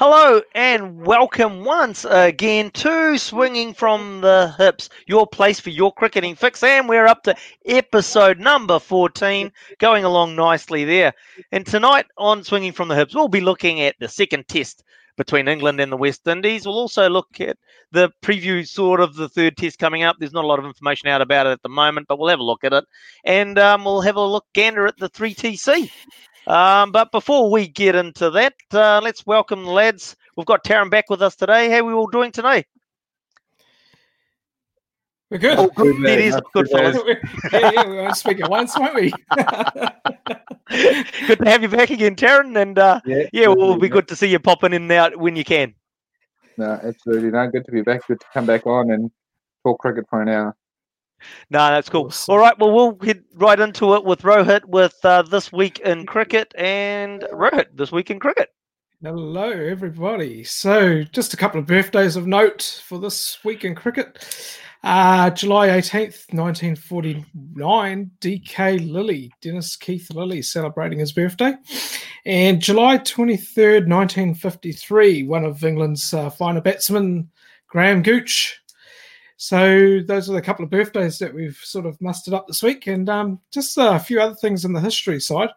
Hello and welcome once again to Swinging from the Hips, your place for your cricketing fix. And we're up to episode number 14, going along nicely there. And tonight on Swinging from the Hips, we'll be looking at the second test between England and the West Indies. We'll also look at the preview sort of the third test coming up. There's not a lot of information out about it at the moment, but we'll have a look at it. And um, we'll have a look gander at the 3TC. Um, but before we get into that, uh, let's welcome the lads. We've got Taryn back with us today. How are we all doing today? We're good. Oh, good. It is good, fellas. yeah, yeah, we won't speak at once, won't we? good to have you back again, Taryn. And uh, yeah, yeah, well, it'll be good to see you popping in and out when you can. No, absolutely. No, good to be back. Good to come back on and talk cricket for an hour. No, that's cool. All right, well, we'll get right into it with Rohit with uh, This Week in Cricket and Rohit, This Week in Cricket. Hello, everybody. So, just a couple of birthdays of note for this week in cricket. Uh, July 18th, 1949, DK Lillee, Dennis Keith Lillee, celebrating his birthday. And July 23rd, 1953, one of England's uh, finer batsmen, Graham Gooch, so those are the couple of birthdays that we've sort of mustered up this week, and um, just a few other things in the history side.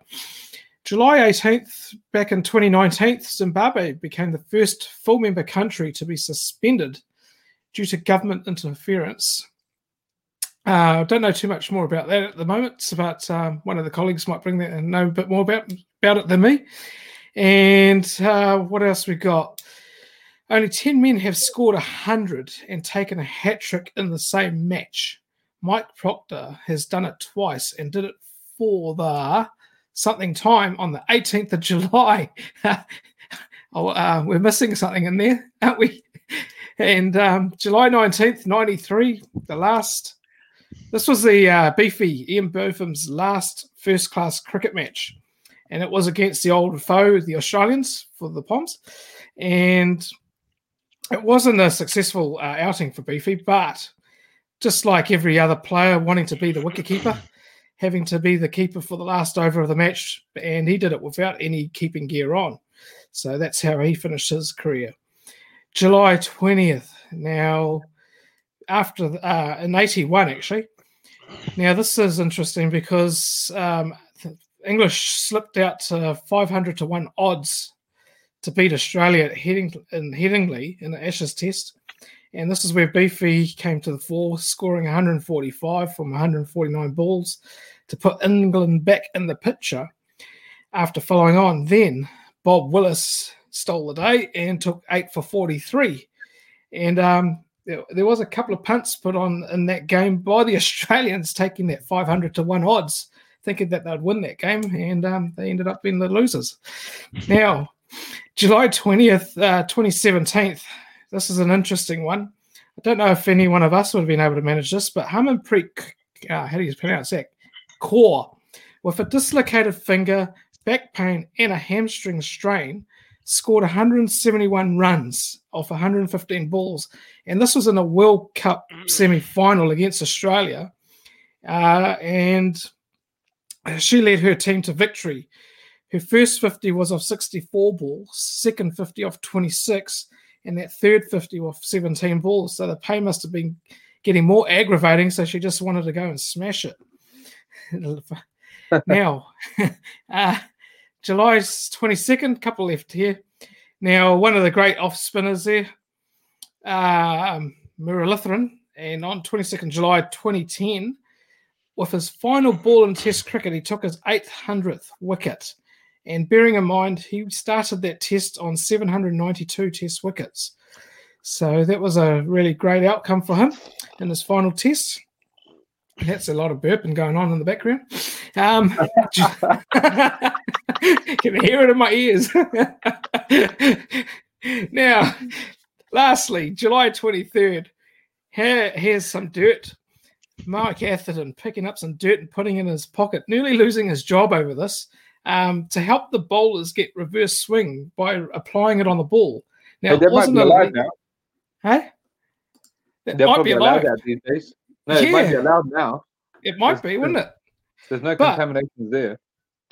July 18th, back in 2019, Zimbabwe became the first full member country to be suspended due to government interference. Uh, I uh, don't know too much more about that at the moment, but um, one of the colleagues might bring that and know a bit more about, about it than me. And uh, what else we got? Only 10 men have scored 100 and taken a hat trick in the same match. Mike Procter has done it twice and did it for the something time on the 18th of July. oh, uh, we're missing something in there, aren't we? And um, July 19th, 93, the last. This was the uh, beefy Ian Botham's last first class cricket match. And it was against the old foe, the Australians, for the Poms. And it wasn't a successful uh, outing for Beefy, but just like every other player wanting to be the wicketkeeper, having to be the keeper for the last over of the match, and he did it without any keeping gear on. So that's how he finished his career. July 20th. Now, after uh, in 81, actually. Now, this is interesting because um, English slipped out to 500 to 1 odds to beat Australia at Heading, in Headingley in the Ashes Test. And this is where Beefy came to the fore, scoring 145 from 149 balls to put England back in the picture. After following on, then Bob Willis stole the day and took eight for 43. And um, there, there, was a couple of punts put on in that game by the Australians, taking that 500 to 1 odds, thinking that they'd win that game. And um, they ended up being the losers. now, July 20th, uh, 2017. This is an interesting one. I don't know if any one of us would have been able to manage this, but Harmanpreet, uh, how do you pronounce that? Kaur, with a dislocated finger, back pain, and a hamstring strain, scored 171 runs off 115 balls. And this was in a World Cup semi final against Australia. Uh, and she led her team to victory. Her first 50 was off 64 balls, second 50 off 26, and that third 50 off 17 balls. So the pain must have been getting more aggravating. So she just wanted to go and smash it. now, uh, July's 22nd, couple left here. Now, one of the great off spinners there, um, Muralitharan, and on 22nd July 2010, with his final ball in Test cricket, he took his 800th wicket. And bearing in mind, he started that test on 792 Test wickets. So that was a really great outcome for him in his final test. That's a lot of burping going on in the background. Um, can hear it in my ears. now, lastly, July 23rd, here, here's some dirt. Mark Atherton picking up some dirt and putting in his pocket, nearly losing his job over this, um, to help the bowlers get reverse swing by applying it on the ball. Now, hey, it wasn't a allowed now. Hey? That They're might be allowed these days. No, yeah. it might be allowed now. It might there's, be, wouldn't it? There's no but, contaminations there.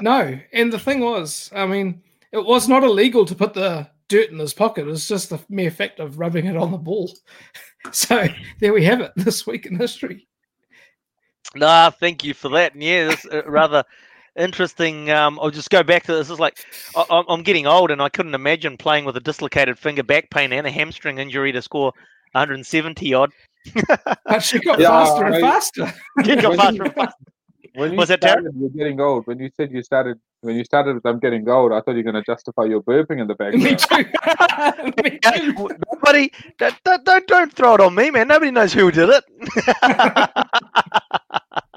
No, and the thing was, I mean, it was not illegal to put the dirt in his pocket. It was just the mere fact of rubbing it on the ball. so there we have it. This week in history. Nah, thank you for that. And yeah, it's rather interesting. Um, I'll just go back to this. It's like I, am getting old, and I couldn't imagine playing with a dislocated finger, back pain, and a hamstring injury to score 170 odd. but she got yeah, faster and faster. She got faster and faster. When you was started, that you're getting old. When you said you started, when you started with "I'm getting old," I thought you were going to justify your burping in the background. me too. me too. Nobody, don't, don't, don't throw it on me, man. Nobody knows who did it.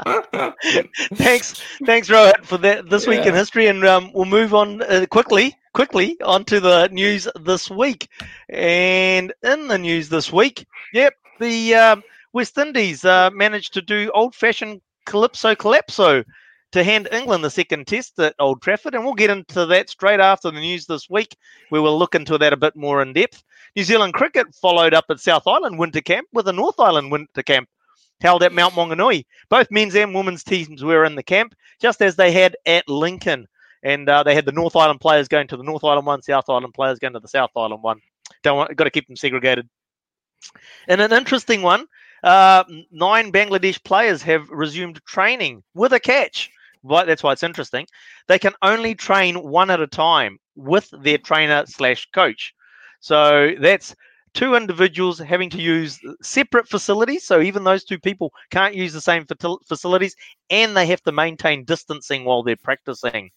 thanks, thanks, Rohit, for that this week in history, and um, we'll move on uh, quickly, quickly onto the news this week. And in the news this week, yep, the um, West Indies uh, managed to do old-fashioned calypso calypso to hand England the second test at Old Trafford, and we'll get into that straight after the news this week. We will look into that a bit more in depth. New Zealand cricket followed up at South Island Winter Camp with a North Island Winter Camp held at Mount Maunganui. Both men's and women's teams were in the camp, just as they had at Lincoln. And uh, they had the North Island players going to the North Island one, South Island players going to the South Island one. Don't want, got to keep them segregated. And an interesting one, uh, nine Bangladesh players have resumed training with a catch. Right, that's why it's interesting. They can only train one at a time with their trainer slash coach. So that's two individuals having to use separate facilities. So even those two people can't use the same facilities, and they have to maintain distancing while they're practicing.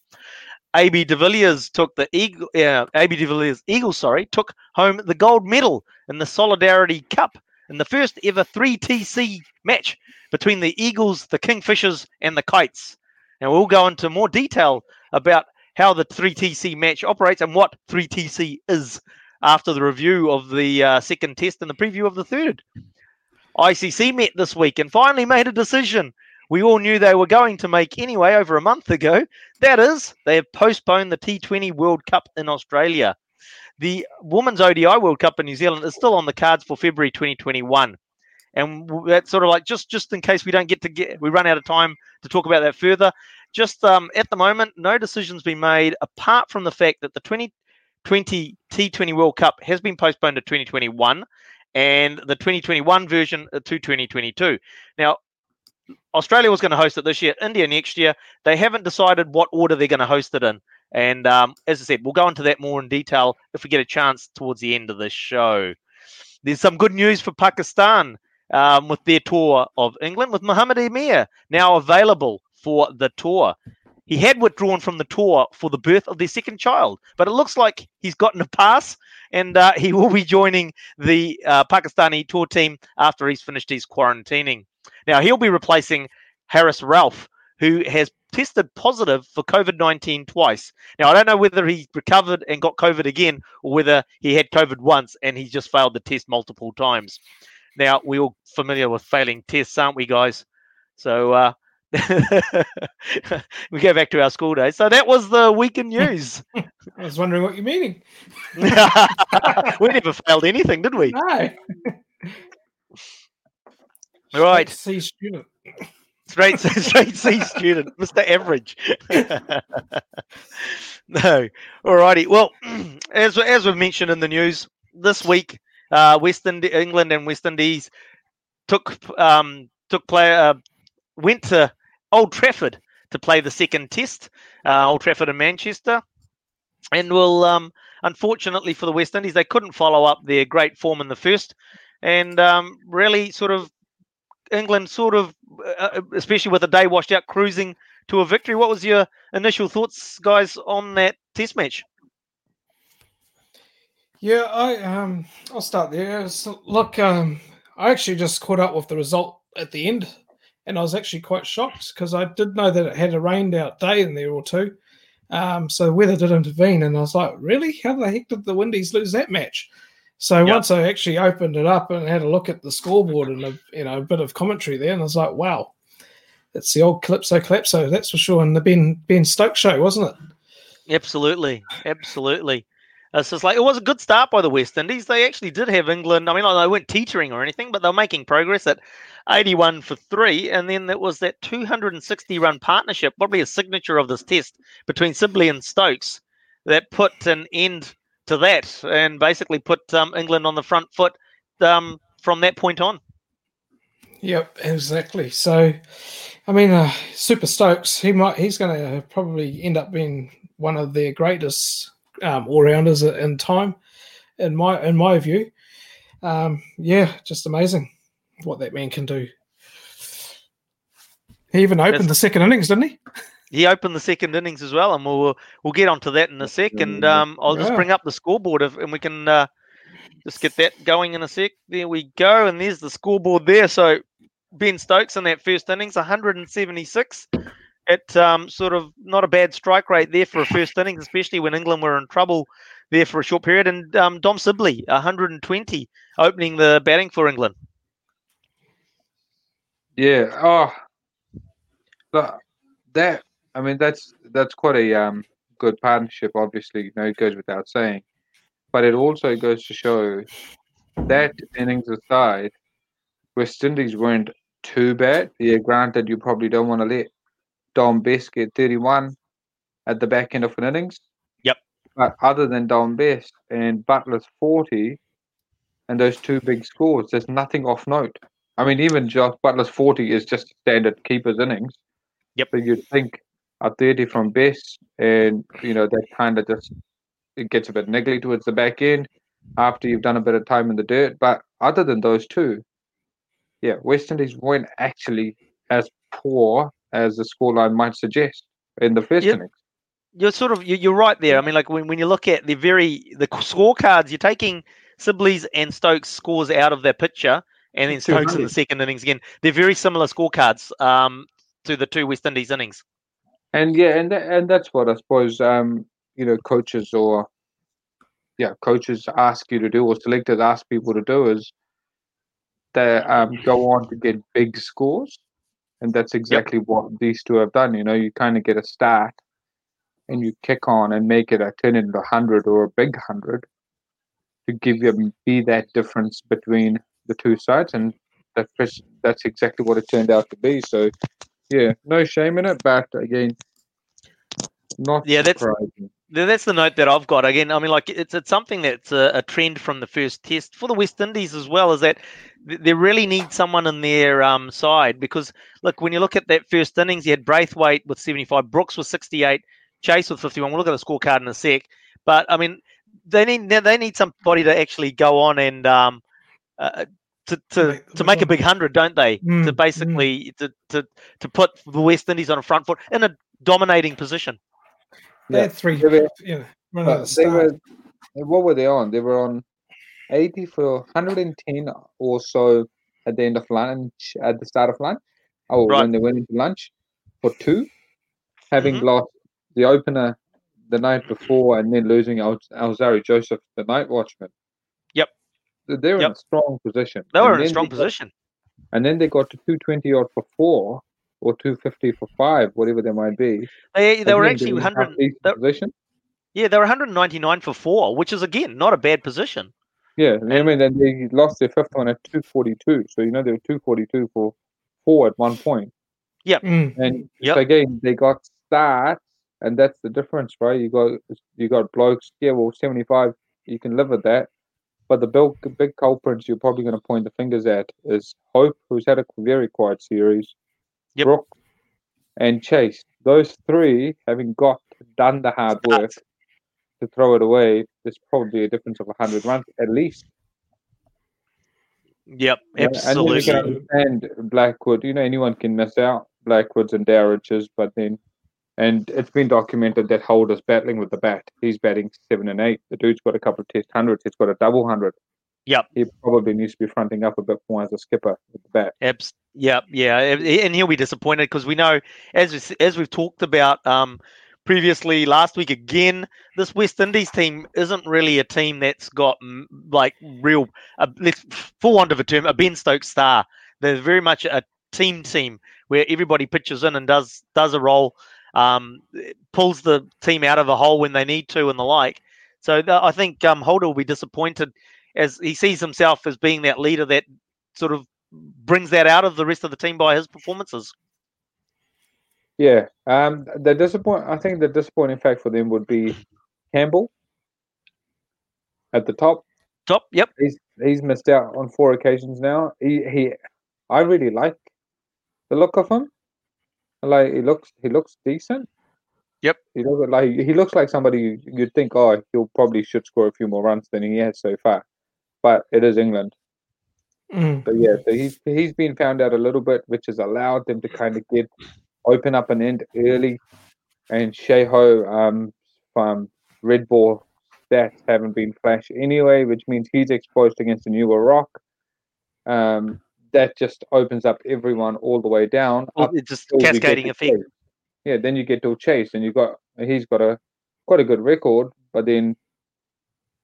AB de Villiers took the Eagle, uh, AB de Villiers Eagles, sorry, took home the gold medal in the Solidarity Cup in the first ever 3TC match between the Eagles, the Kingfishers, and the Kites. Now we'll go into more detail about how the 3TC match operates and what 3TC is after the review of the uh, second test and the preview of the third. ICC met this week and finally made a decision we all knew they were going to make anyway over a month ago. That is, they have postponed the T20 World Cup in Australia. The Women's ODI World Cup in New Zealand is still on the cards for February 2021. And that's sort of like just just in case we don't get to get we run out of time to talk about that further. Just um, at the moment, no decisions been made apart from the fact that the 2020 T20 World Cup has been postponed to 2021 and the 2021 version to 2022. Now, Australia was going to host it this year, India next year. They haven't decided what order they're going to host it in. And um, as I said, we'll go into that more in detail if we get a chance towards the end of the show. There's some good news for Pakistan um, with their tour of England, with Mohammad Amir now available for the tour. He had withdrawn from the tour for the birth of their second child, but it looks like he's gotten a pass and uh, he will be joining the uh, Pakistani tour team after he's finished his quarantining. Now, he'll be replacing Haris Rauf, who has tested positive for COVID 19 twice. Now, I don't know whether he recovered and got COVID again or whether he had COVID once and he just failed the test multiple times. Now, we're all familiar with failing tests, aren't we, guys? So, uh, we go back to our school days. So that was the weekend news. I was wondering what you're meaning. we never failed anything, did we? No. Right. C student. Straight straight C student, Mr. Average. no. Alrighty. Well, as as we've mentioned in the news, this week, uh, West Ind- England and West Indies took um, took play uh, went to Old Trafford to play the second test, uh, Old Trafford in Manchester, and will um, unfortunately for the West Indies they couldn't follow up their great form in the first, and um, really sort of England sort of, uh, especially with the day washed out, cruising to a victory. What was your initial thoughts, guys, on that test match? Yeah, I um, I'll start there. So, look, um, I actually just caught up with the result at the end, and I was actually quite shocked because I did know that it had a rained out day in there or two. Um, so the weather did intervene, and I was like, really? How the heck did the Windies lose that match? So Yep. once I actually opened it up and had a look at the scoreboard and a you know a bit of commentary there, and I was like, wow, it's the old Calypso Calypso, that's for sure. And the Ben Ben Stokes show, wasn't it? Absolutely, absolutely. It's like it was a good start by the West Indies. They actually did have England. I mean, they weren't teetering or anything, but they were making progress at 81 for three. And then there was that 260 run partnership, probably a signature of this test between Sibley and Stokes, that put an end to that and basically put um, England on the front foot um, from that point on. Yep, exactly. So, I mean, uh, Super Stokes, he might he's going to probably end up being one of their greatest um, all rounders in time, in my in my view. Um, yeah, just amazing what that man can do. He even opened That's- the second innings, didn't he? He opened the second innings as well, and we'll we'll get onto that in a sec. And um, I'll just Yeah. bring up the scoreboard, if, and we can uh, just get that going in a sec. There we go, and there's the scoreboard there. So Ben Stokes in that first innings, 176. At um, sort of not a bad strike rate there for a first innings, especially when England were in trouble there for a short period. And um, Dom Sibley, 120, opening the batting for England. Yeah. Oh, but that I mean that's that's quite a um good partnership. Obviously, you know, it goes without saying, but it also goes to show that innings aside, West Indies weren't too bad. Yeah, granted, you probably don't want to let Dom Bess get 31 at the back end of an innings. Yep. But other than Dom Bess and Buttler's 40 and those two big scores, there's nothing off note. I mean, even Josh Buttler's 40 is just standard keeper's innings. Yep. So you'd think a 30 from Bess, and, you know, that kind of just it gets a bit niggly towards the back end after you've done a bit of time in the dirt. But other than those two, yeah, West Indies weren't actually as poor as the scoreline might suggest in the first Yep. innings. you're sort of you- you're right there. I mean, like when, when you look at the very the scorecards, you're taking Sibley's and Stokes scores out of their picture, and then Stokes in the second innings again. They're very similar scorecards um, to the two West Indies innings. And yeah, and that, and that's what I suppose um, you know coaches or yeah coaches ask you to do or selectors ask people to do is they um, go on to get big scores, and that's exactly what these two have done. You know, you kind of get a start, and you kick on and make it a turn into a hundred or a big hundred to give you be that difference between the two sides, and that's- that's exactly what it turned out to be. So yeah, no shame in it, but again, not Yeah, surprising. Th- That's the note that I've got. Again, I mean, like it's it's something that's a, a trend from the first test for the West Indies as well. Is that they really need someone in their um, side because look, when you look at that first innings, you had Braithwaite with 75, Brooks with 68, Chase with 51. We'll look at the scorecard in a sec. But I mean, they need they need somebody to actually go on and um, uh, to to Make to make a big hundred, don't they? Mm, to mm. basically to, to to put the West Indies on a front foot in a dominating position. They Yeah. had three, They were- you know, run But at the they were, what were they on? They were on 80 for 110 or so at the end of lunch, at the start of lunch, or Right. when they went into lunch for two, having Mhm. lost the opener the night before and then losing Al- Alzarri Joseph, the night watchman. Yep. So They were in a strong position. They were And in a then strong got- position. and then they got to 220 odd for four or two fifty for five, whatever they might be. They, they were actually 100. half decent they're- position. Yeah, they were 199 for four, which is again not a bad position. Yeah, I mean, then they lost their fifth one at two forty two. So you know they were two forty two for four at one point. Mm. And Yep. again, they got stats, and that's the difference, right? You got you got blokes. Yeah, well, seventy five, you can live with that. But the big big culprits you're probably going to point the fingers at is Hope, who's had a very quiet series, Yep. Brooke, and Chase. Those three, having got done the hard work to throw it away, there's probably a difference of hundred runs at least. Yep, And absolutely. you can understand Blackwood. You know, anyone can miss out. Blackwoods and Darridges, but then, and it's been documented that Holder's battling with the bat. He's batting seven and eight. The dude's got a couple of test hundreds. He's got a double hundred. Yep. He probably needs to be fronting up a bit more as a skipper with the bat. Abs- yeah, yeah, and he'll be disappointed because we know, as we, as we've talked about um, previously last week again, this West Indies team isn't really a team that's got like real, uh, let's for want of a term, a Ben Stokes star. They're very much a team team where everybody pitches in and does does a role, um, pulls the team out of a hole when they need to and the like. So th- I think um, Holder will be disappointed as he sees himself as being that leader that sort of brings that out of the rest of the team by his performances. Yeah. Um. The disappoint. I think the disappointing fact for them would be Campbell at the top. Top, yep, He's he's missed out on four occasions now. He he. I really like the look of him. Like he looks he looks decent. Yep. He looks like he looks like somebody you- you'd think, oh, he'll probably should score a few more runs than he has so far. But it is England. Mm. But yeah, so he's he's been found out a little bit, which has allowed them to kind of get open up an end early. And Sheho um from Red Bull stats haven't been flash anyway, which means he's exposed against a newer rock. Um, that just opens up everyone all the way down. Well, up it's just till we get cascading effect. Yeah, then you get to Chase, and you've got he's got a quite a good record, but then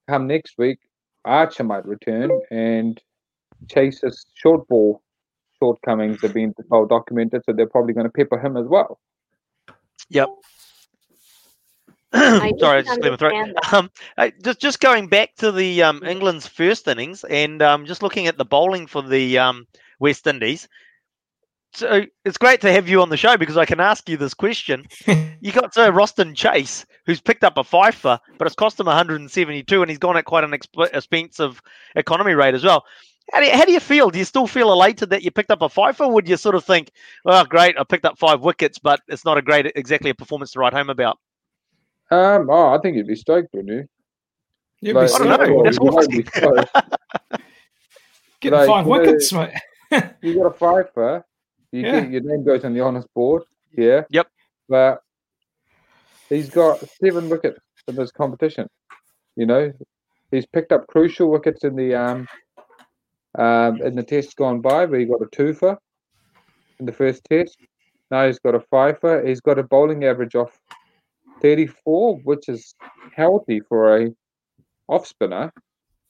come next week, Archer might return, and Chase's short ball shortcomings have been well documented, so they're probably going to pepper him as well. Yep. I Sorry, I just cleared my throat. Um, just just going back to the um, England's first innings and um, just looking at the bowling for the um, West Indies. So it's great to have you on the show because I can ask you this question. You got Sir Roston Chase, who's picked up a fifer, but it's cost him 172, and he's gone at quite an exp- expensive economy rate as well. How do, you, how do you feel? Do you still feel elated that you picked up a fifer? Would you sort of think, well, great, I picked up five wickets, but it's not a great, exactly a performance to write home about? Um, oh, I think you'd be stoked, wouldn't you? You'd Like, be I don't know, stoked. well, that's you what might I be stoked. Getting like, five you know- wickets, mate. you got a fifer, you Yeah. get your name goes on the honors board, yeah. Yep. But he's got seven wickets in this competition. You know, he's picked up crucial wickets in the um, um in the test gone by, where he got a twofer in the first test. Now he's got a fifer. He's got a bowling average of 34, which is healthy for a off spinner.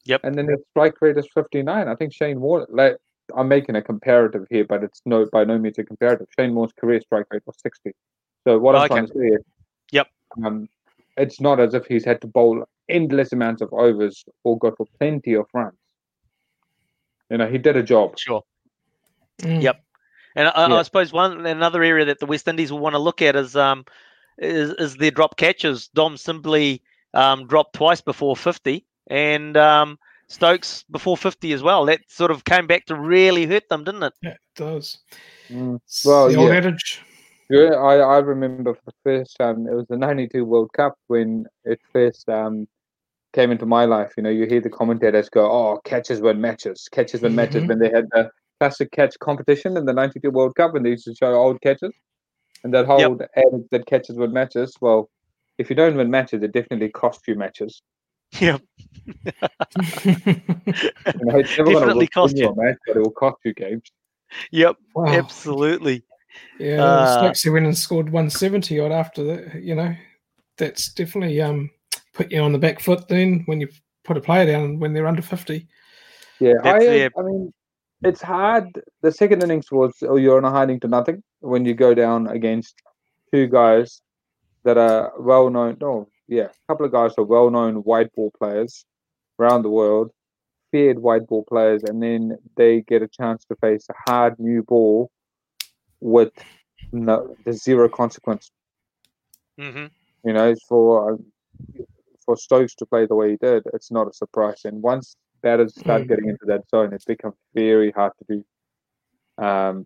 Yep. And then his strike rate is 59. I think Shane Warne, like, I'm making a comparative here, but it's no by no means a comparative. Shane Moore's career strike rate was 60. So what I'm Okay. trying to say is, Yep. um, it's not as if he's had to bowl endless amounts of overs or go for plenty of runs. You know, he did a job. Sure. Mm. Yep. And I, Yeah. I suppose one another area that the West Indies will want to look at is um is, is their drop catches. Dom Sibley um, dropped twice before fifty, and um, Stokes before fifty as well. That sort of came back to really hurt them, didn't it? Yeah, it does. Mm. Well, the old yeah. adage. Yeah, I, I remember for the first time, it was the 92 World Cup when it first um, came into my life. You know, you hear the commentators go, oh, catches win matches, catches win matches, Mhm. when they had the classic catch competition in the 92 World Cup and they used to show old catches. And that whole adage that catches win matches, well, if you don't win matches, it definitely costs you matches. Yeah. You know, it's never Definitely cost you a match, but it will cost you games. Yep. wow. Absolutely. Yeah, Uh, Stokes went and scored 170 odd after that. You know, that's definitely um put you on the back foot then when you put a player down when they're under 50. Yeah, I, That's the- I mean, it's hard. The second innings was, oh, you're on a hiding to nothing. when you go down against two guys that are well known. Oh, yeah, a couple of guys are well known white ball players around the world, feared white ball players, and then they get a chance to face a hard new ball with no, the zero consequence. hmm You know, for for Stokes to play the way he did, it's not a surprise. And once batters start Mm. getting into that zone, it becomes very hard to do. Um,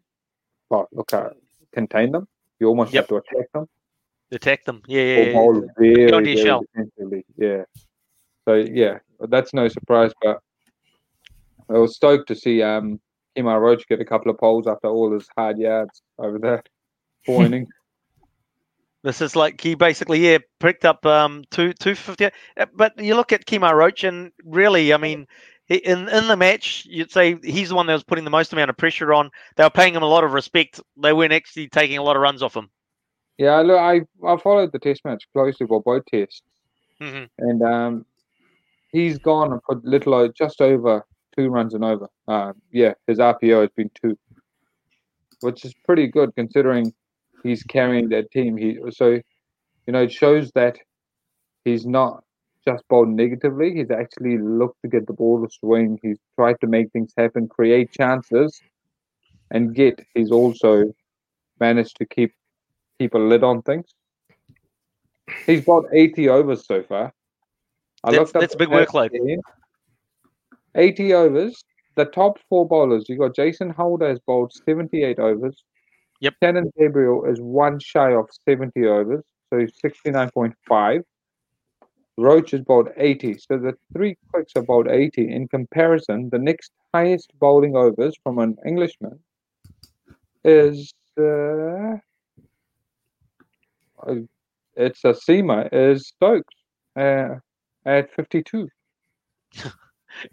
well, look at contain them. You almost Yep. have to attack them Attack them. Yeah, yeah, yeah. very, onto your shell. Yeah. So yeah, that's no surprise. But I was stoked to see um Kemar Roach get a couple of poles after all his hard yards over there. Four innings. This is like he basically yeah picked up um two two fifty. uh, But you look at Kemar Roach and really, I mean, in in the match, you'd say he's the one that was putting the most amount of pressure on. They were paying him a lot of respect. They weren't actually taking a lot of runs off him. Yeah, look, I I followed the test match closely for both tests, hmm and um, he's gone and put little o- just over two runs and over. Uh, yeah, his RPO has been two, which is pretty good considering he's carrying that team. He so, you know, it shows that he's not just bowled negatively. He's actually looked to get the ball to swing. He's tried to make things happen, create chances, and get. He's also managed to keep keep a lid on things. He's got 80 overs so far. I That's- looked up that's a big workload. again. 80 overs. The top four bowlers, you got Jason Holder has bowled 78 overs. Yep. Shannon Gabriel is one shy of 70 overs, so he's 69.5. Roach has bowled 80, so the three quicks are bowled 80. In comparison, the next highest bowling overs from an Englishman is uh, it's a seamer is Stokes uh, at 52.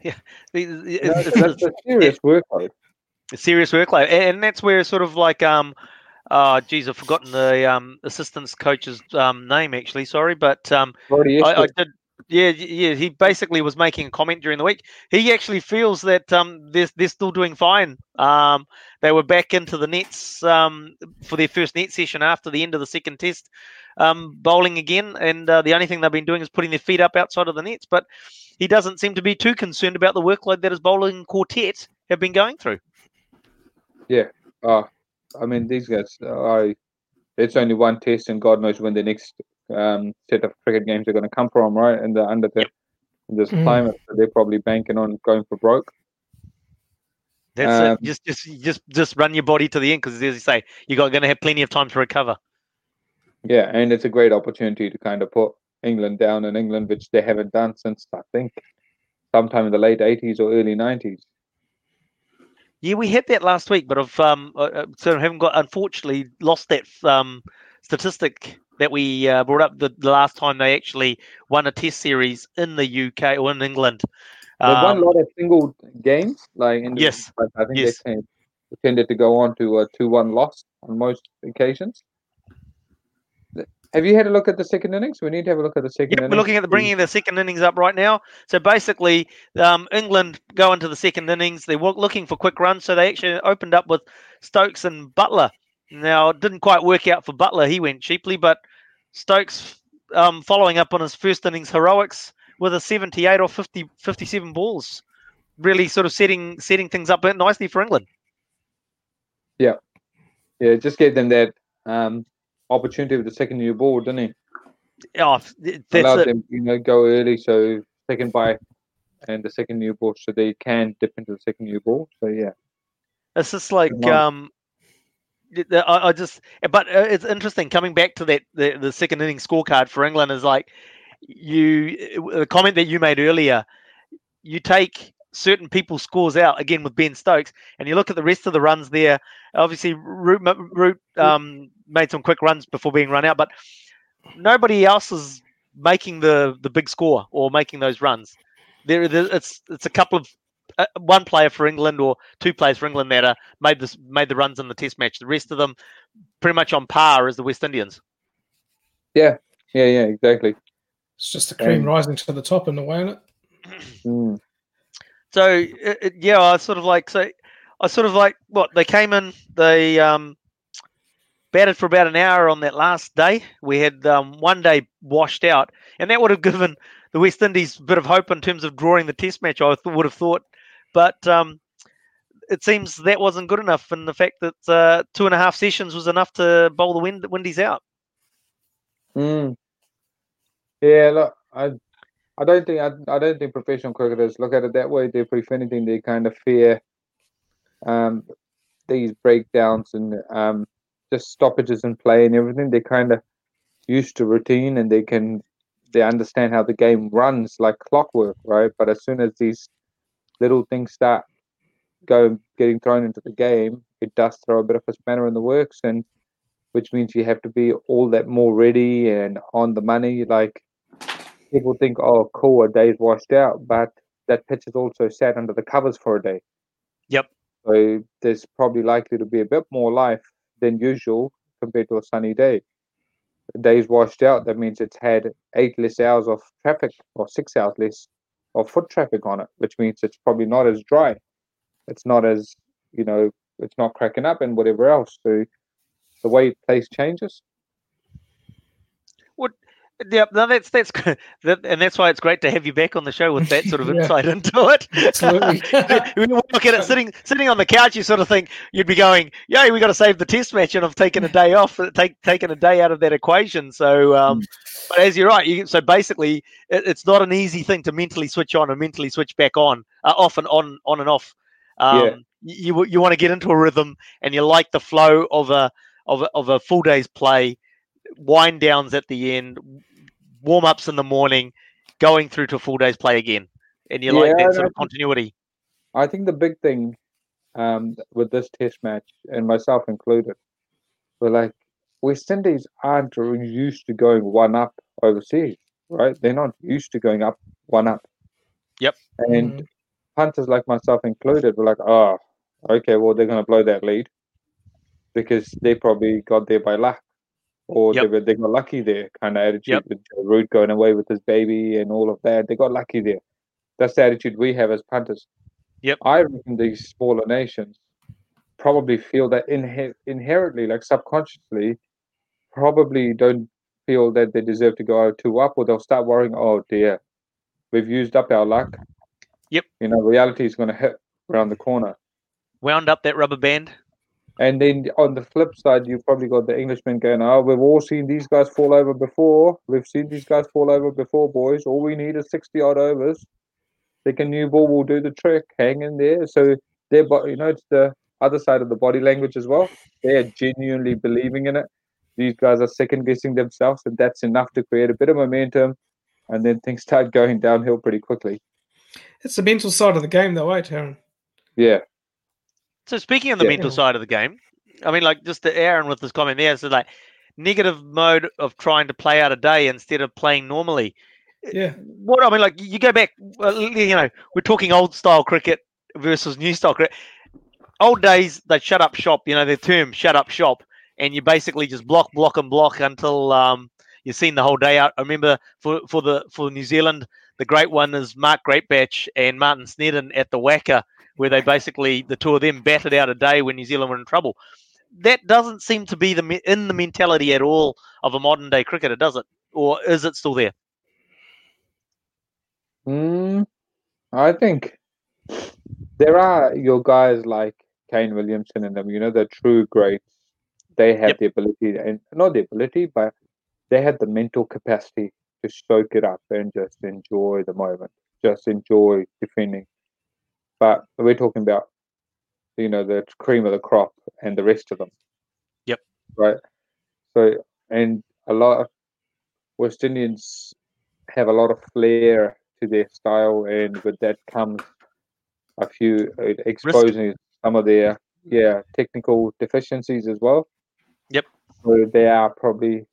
yeah, it's- that's a serious workload. serious workload, and that's where sort of like um, uh, geez, I've forgotten the um assistant's coach's um name actually. Sorry, but um, I, I did. Yeah, yeah. He basically was making a comment during the week. He actually feels that um, they're they're still doing fine. Um, they were back into the nets um, for their first net session after the end of the second test, um, bowling again, and uh, the only thing they've been doing is putting their feet up outside of the nets. But he doesn't seem to be too concerned about the workload that his bowling quartet have been going through. Oh, I mean, these guys, I, it's only one test, and God knows when the next um, set of cricket games are going to come from, right? And they're under the, this Mm. climate, so they're probably banking on going for broke. That's Um, it. Just, just, just, just run your body to the end because, as you say, you're going to have plenty of time to recover. Yeah, and it's a great opportunity to kind of put England down in England, which they haven't done since I think sometime in the late 80s or early 90s. Yeah, we had that last week, but I've um, uh, uh, so haven't got unfortunately lost that um statistic that we uh, brought up the, the last time they actually won a Test series in the UK or in England. They've won Um, a lot of single games, like in the, Yes, I think yes. they tend- tended to go on to a two-one loss on most occasions. Have you had a look at the second innings? We need to have a look at the second Yep, innings. we're looking at the bringing the second innings up right now. So basically, um, England go into the second innings. They're looking for quick runs, so they actually opened up with Stokes and Buttler. Now, it didn't quite work out for Buttler. He went cheaply, but Stokes, um, following up on his first innings heroics with a 78 or 50, 57 balls, really sort of setting setting things up nicely for England. Yeah, it just gave them that um, opportunity with the second new ball, didn't he? Oh, that's Allowed it. them, you know, go early, so second by and the second new ball, so they can dip into the second new ball. So yeah, It's just like um, I, I just, but uh, it's interesting coming back to that the, the second inning scorecard for England is like you the comment that you made earlier. You take certain people's scores out again with Ben Stokes, and you look at the rest of the runs there. Obviously, Root, Root um, made some quick runs before being run out, but nobody else is making the the big score or making those runs. There it's it's a couple of uh, one player for England or two players for England that uh, made this made the runs in the Test match. The rest of them pretty much on par as the West Indians. yeah, yeah, yeah, exactly. It's just the cream Um, rising to the top in a way, isn't it? Mm. So it, it- yeah, I sort of like so I sort of like what they came in they um batted for about an hour on that last day. We had um, one day washed out, and that would have given the West Indies a bit of hope in terms of drawing the Test match. I th- would have thought, but um, it seems that wasn't good enough, and the fact that uh, two and a half sessions was enough to bowl the wind- Windies out. Mm. Yeah, look, I, I don't think I, I don't think professional cricketers look at it that way. They, if anything, they kind of fear um, these breakdowns and um, just stoppages in play and everything. They kind of used to routine and they can they understand how the game runs like clockwork, right? But as soon as these little things start go getting thrown into the game, it does throw a bit of a spanner in the works, and which means you have to be all that more ready and on the money. Like people think, oh, cool, a day's washed out, but that pitch is also sat under the covers for a day. Yep. So there's probably likely to be a bit more life than usual compared to a sunny day. The day's washed out, that means it's had eight less hours of traffic or six hours less of foot traffic on it, which means it's probably not as dry. It's not as, you know, it's not cracking up and whatever else. So the way place changes. What? Yeah, no, that's that's good. And that's why it's great to have you back on the show with that sort of Yeah. insight into it. Absolutely. when you look at it sitting sitting on the couch, you sort of think you'd be going, "Yeah, we got to save the test match," and I've taken a day off, take taken a day out of that equation. So, um, but as you're right, you, so basically, it, it's not an easy thing to mentally switch on and mentally switch back on, uh, off and on, on and off. Um, Yeah. You you want to get into a rhythm, and you like the flow of a of a, of a full day's play, wind downs at the end, warm ups in the morning, going through to a full day's play again, and you like Yeah, that sort of continuity. I think the big thing um, with this test match, and myself included, were like West Indies aren't used to going one up overseas, right? They're not used to going up one up. Yep. And Mhm. punters like myself included were like, oh, okay, well they're going to blow that lead because they probably got there by luck. Or Yep. they, were, they got lucky there, kind of attitude Yep. with Root going away with his baby and all of that. They got lucky there. That's the attitude we have as punters. Yep. I reckon these smaller nations probably feel that inhe- inherently, like subconsciously, probably don't feel that they deserve to go out two up, or they'll start worrying, oh dear, we've used up our luck. Yep. You know, reality is going to hit around the corner. Wound up that rubber band. And then on the flip side, you've probably got the Englishmen going, oh, we've all seen these guys fall over before. We've seen these guys fall over before, boys. All we need is 60 odd overs. Think a new ball will do the trick. Hang in there. So they're, you know, it's the other side of the body language as well. They're genuinely believing in it. These guys are second guessing themselves, and that's enough to create a bit of momentum. And then things start going downhill pretty quickly. It's the mental side of the game, though, eh, Taryn? Yeah. So speaking of the Yeah. mental side of the game, I mean, like just to Aaron with this comment there, so like negative mode of trying to play out a day instead of playing normally. Yeah. What I mean, like you go back, you know, we're talking old style cricket versus new style cricket. Old days, they shut up shop. You know, the term "shut up shop," and you basically just block, block, and block until um, you've seen the whole day out. I remember for for the for New Zealand, the great one is Mark Greatbatch and Martin Snedden at the WACA, where they basically the two of them batted out a day when New Zealand were in trouble. That doesn't seem to be the in the mentality at all of a modern day cricketer, does it? Or is it still there? Mm, I think there are your guys like Kane Williamson and them, you know, the true greats. They have Yep. the ability, and not the ability, but they have the mental capacity to soak it up and just enjoy the moment, just enjoy defending. But we're talking about, you know, the cream of the crop and the rest of them. Yep. Right. So, and a lot of West Indians have a lot of flair to their style, and with that comes a few uh, exposing some of their yeah technical deficiencies as well. Yep. So they are probably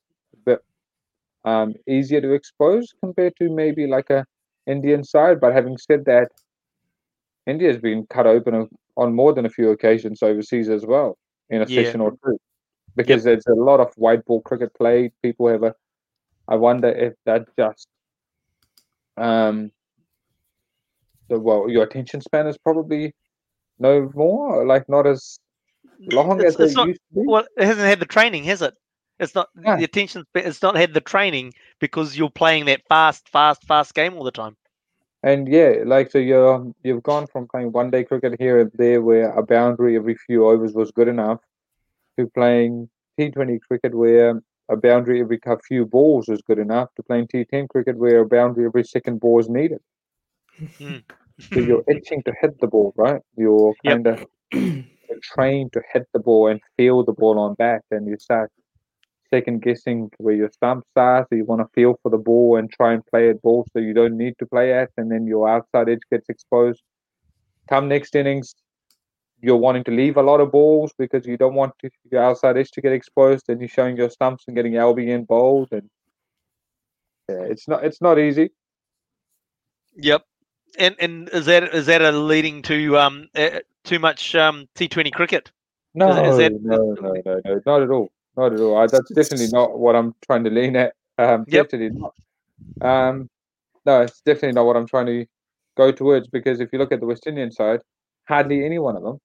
um, easier to expose compared to maybe like a Indian side. But having said that, India's been cut open on- more than a few occasions overseas as well in a Yeah. session or two, because there's a lot of white ball cricket played. People have a. I wonder if that just um the well your attention span is probably no more like not as long It's- as it's not- used to be. Well, it hasn't had the training, has it? It's not No. the attention. It's not had the training because you're playing that fast, fast, fast game all the time. And yeah, like so you're um, you've gone from playing one day cricket here and there where a boundary every few overs was good enough to playing T twenty cricket where a boundary every few balls is good enough to playing T ten cricket where a boundary every second ball is needed. Mm. So you're itching to hit the ball, right? You're Yep. kind of trained to hit the ball and feel the ball on bat, and you start second guessing where your stumps are. So you want to feel for the ball and try and play at ball so you don't need to play at, and then your outside edge gets exposed. Come next innings, you're wanting to leave a lot of balls because you don't want to, your outside edge to get exposed, and you're showing your stumps and getting LBN bowled, and yeah, it's not it's not easy. Yep. And and is that is that a leading to um uh, too much um T20 cricket? No, is that- no, no, no, no, not at all. Not at all. I, that's definitely not what I'm trying to lean at. Um, Yep. Definitely not. Um, no, it's definitely not what I'm trying to go towards because if you look at the West Indian side, hardly any one of them.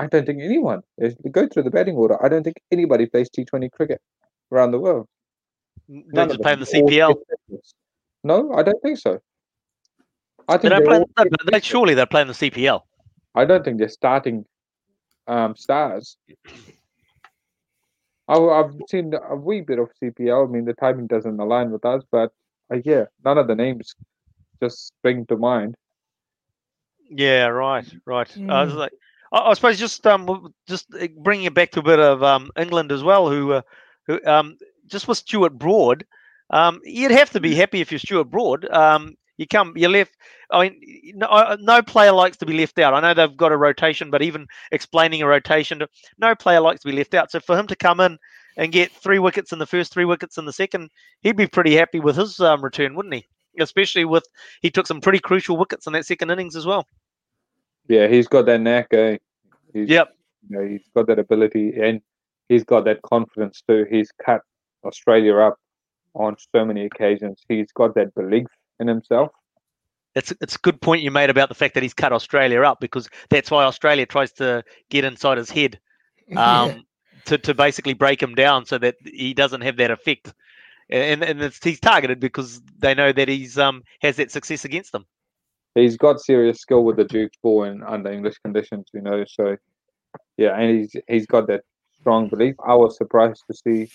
I don't think anyone. If you go through the batting order, I don't think anybody plays T20 cricket around the world. They None just of play them. the CPL. No, I don't think so. I They think they're play. all no, they, surely they're playing the CPL. I don't think they're starting um, stars. I, have seen a wee bit of CPL. I mean, the timing doesn't align with us, but uh, yeah, none of the names just spring to mind. Yeah, right, right. I was Mm. like, I, I suppose just um, just uh, bringing it back to a bit of um England as well, who, uh, who um, just with Stuart Broad, um, you'd have to be happy if you're Stuart Broad. Um, you come, you left. I mean, no, no player likes to be left out. I know they've got a rotation, but even explaining a rotation, no player likes to be left out. So for him to come in and get three wickets in the first, three wickets in the second, he'd be pretty happy with his um, return, wouldn't he? Especially with he took some pretty crucial wickets in that second innings as well. Yeah, he's got that knack. Eh? He's, Yep. You know, he's got that ability, and he's got that confidence too. He's cut Australia up on so many occasions. He's got that belief in himself. It's it's a good point you made about the fact that he's cut Australia up because that's why Australia tries to get inside his head um, to to basically break him down so that he doesn't have that effect. And and it's, he's targeted because they know that he's um has that success against them. He's got serious skill with the Duke's ball and under English conditions, you know. So yeah, and he's he's got that strong belief. I was surprised to see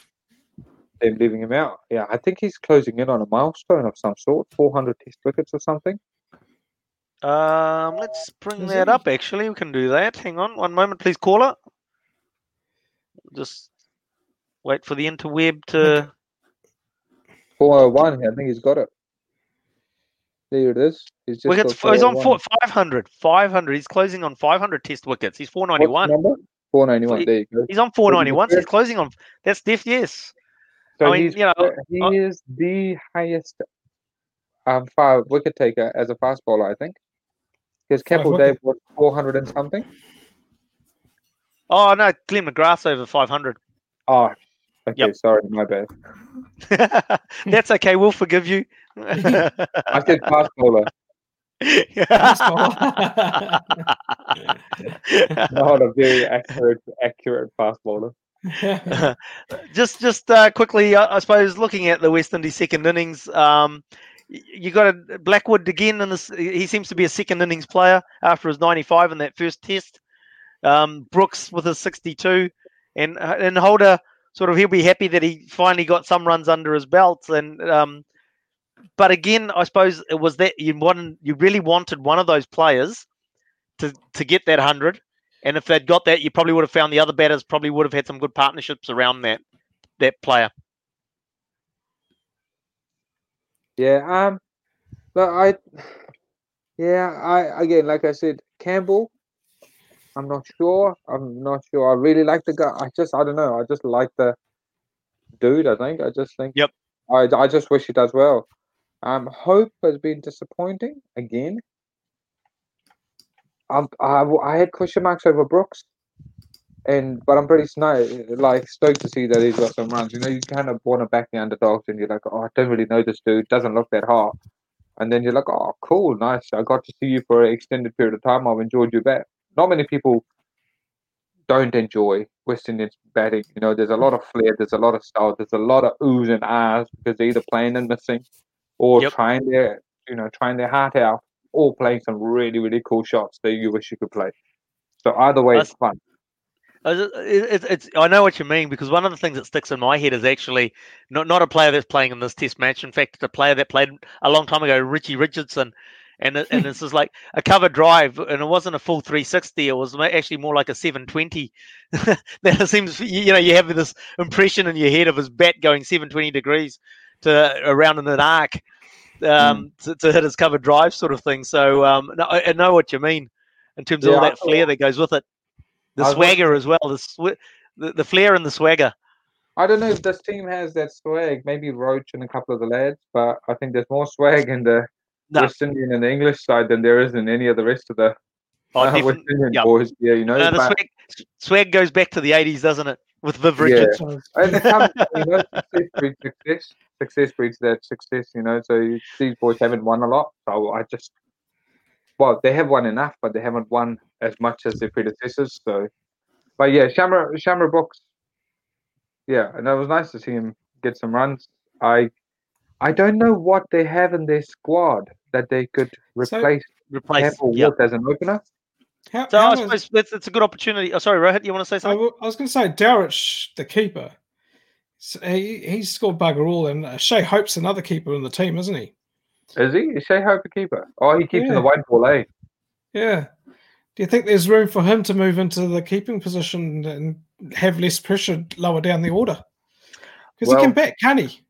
them leaving him out. Yeah, I think he's closing in on a milestone of some sort, 400 test wickets or something. Um, let's bring Is that he? up. Actually, we can do that. Hang on, one moment, please, caller. Just wait for the interweb to. 401, I think he's got it. There it is. He's just Wickets. He's on four, 500. 500. He's closing on 500 test wickets. He's What's the 491. number? 491. he- there you go. He's on 491. So he's closing on. That's def. Yes. So I mean, he's, you know, uh, he I- is the highest um, five wicket taker as a fast bowler, I think. Because Five Keppel. Dave was 400 and something. Oh no, Glenn McGrath's over 500. Oh, okay. Yep. Sorry, my bad. That's okay. We'll forgive you. I said fast bowler, not a very accurate, accurate fast bowler. just just uh, quickly, uh, I suppose, looking at the West Indies second innings, um, you got a Blackwood again, and he seems to be a second innings player after his 95 in that first test. Um, Brooks with his 62, and uh, and Holder sort of he'll be happy that he finally got some runs under his belt, and um, but again, I suppose it was that you wanted you really wanted one of those players to to get that hundred. And if they'd got that, you probably would have found the other batters probably would have had some good partnerships around that that player. Yeah. Um. But I. Yeah. I again, like I said, Campbell. I'm not sure. I'm not sure. I really like the guy. I just, I don't know. I just like the dude. I think. I just think. Yep. I, I just wish he does well. Um, Hope has been disappointing again. Um, I, I had question marks over Brooks, and but I'm pretty sni- like stoked to see that he's got some runs. You know, you kind of want to back the underdogs, and you're like, oh, I don't really know this dude. Doesn't look that hot, and then you're like, oh, cool, nice. I got to see you for an extended period of time. I've enjoyed your bat. Not many people don't enjoy West Indians batting. You know, there's a lot of flair, there's a lot of style, there's a lot of oohs and ahs because they're either playing and missing, or Yep. trying their you know trying their heart out, or playing some really really cool shots that you wish you could play. So either way, it's fun. I just- it- It's, it's, I know what you mean because one of the things that sticks in my head is actually not not a player that's playing in this test match. In fact, it's a player that played a long time ago, Richie Richardson, and it- and this is like a cover drive, and it wasn't a full 360. It was actually more like a 720. that seems you know you have this impression in your head of his bat going 720 degrees to around in an arc um, to, to hit his cover drive sort of thing. So um, no, I, I know what you mean in terms of Yeah, all that flair that goes with it. The I was swagger as well. The, sw- the the flair and the swagger. I don't know if this team has that swag. Maybe Roach and a couple of the lads, but I think there's more swag in the No. West Indian and the English side than there is in any of the rest of the Oh, uh, West Indian yeah. boys. Yeah, you know. No, the but- swag, swag goes back to the 80s, doesn't it? With Viv Yeah. Richards. And it comes, you know, success breeds success. Success breeds that success, you know. So these boys haven't won a lot. So I just, well, they have won enough, but they haven't won as much as their predecessors. So, but yeah, Shamarh, Shamarh Brooks, yeah, and it was nice to see him get some runs. I, I don't know what they have in their squad that they could So- replace Replace. Campbell Yeah. with as an opener. How, So how I is- suppose that's, it's a good opportunity. Oh, sorry, Rohit, you want to say I, something? w- I was going to say Dowrich, the keeper. s- He, he's scored bugger all, and uh, Shai Hope's another keeper in the team, isn't he? Is he? Is Shai Hope a keeper? Oh, he keeps in the Yeah. white ball, eh? Yeah. Do you think there's room for him to move into the keeping position and have less pressure lower down the order? Because Well- he can bat, can he?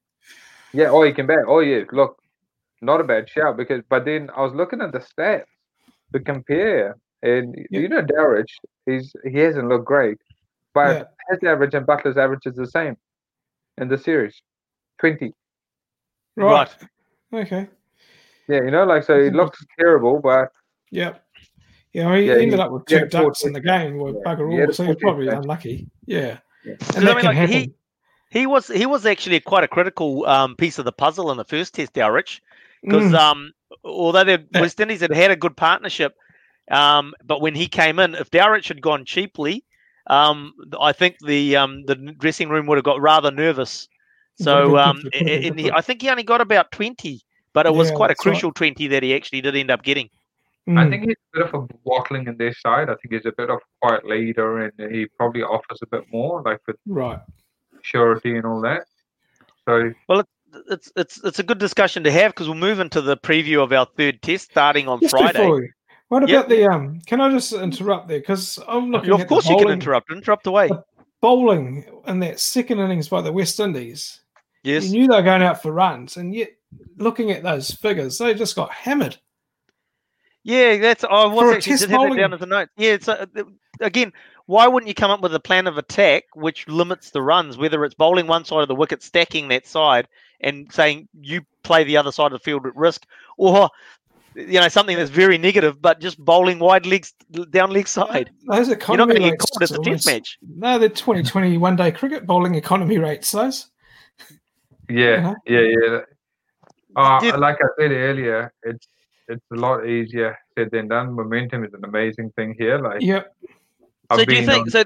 Yeah, oh, he can bat. Oh, yeah. Look, not a bad shout because, but then I was looking at the stats to compare, and Yeah. you know, Dowrich, he's he hasn't looked great, but Yeah. his average and Buttler's average is the same in the series, twenty. Right. Okay. Yeah, you know, like so he looks terrible, but yeah, Yeah, he Yeah, ended he- up with he two had four ducks in the game with Yeah, bugger all, a so he's 14 probably touch. unlucky. Yeah. Yeah. And Because, I that mean, can like, he- happen. He was he was actually quite a critical um, piece of the puzzle in the first test, Dowrich, because Mm. um, although the West Indies had had a good partnership, um, but when he came in, if Dowrich had gone cheaply, um, I think the um, the dressing room would have got rather nervous. So been um, different, would've been and he, different. I think he only got about twenty, but it was Yeah, quite a that's right. crucial twenty that he actually did end up getting. I Mm. think he's a bit of a bottling in their side. I think he's a bit of a quiet leader, and he probably offers a bit more, like with Right. surety and all that. So well, It's it's it's a good discussion to have because we'll move into the preview of our third test starting on Just Friday. before what Yep. about the um? Can I just interrupt there because I'm looking of course, the you can interrupt. Interrupt away. bowling in that second innings by the West Indies. Yes. You knew they were going out for runs, and yet looking at those figures, they just got hammered. Yeah, that's. I was For a actually test did have that down as a note. Yeah, it's uh, again. Why wouldn't you come up with a plan of attack which limits the runs, whether it's bowling one side of the wicket, stacking that side, and saying you play the other side of the field at risk, or you know something that's very negative, but just bowling wide legs down leg side. Those You're not going to get caught at the test almost- match. No, the 2020 one day cricket bowling economy rates, those. Yeah, Uh-huh. yeah, yeah. Uh, Did- like I said earlier, it's it's a lot easier said than done. Momentum is an amazing thing here. Like Yep. I've so do you think? on- So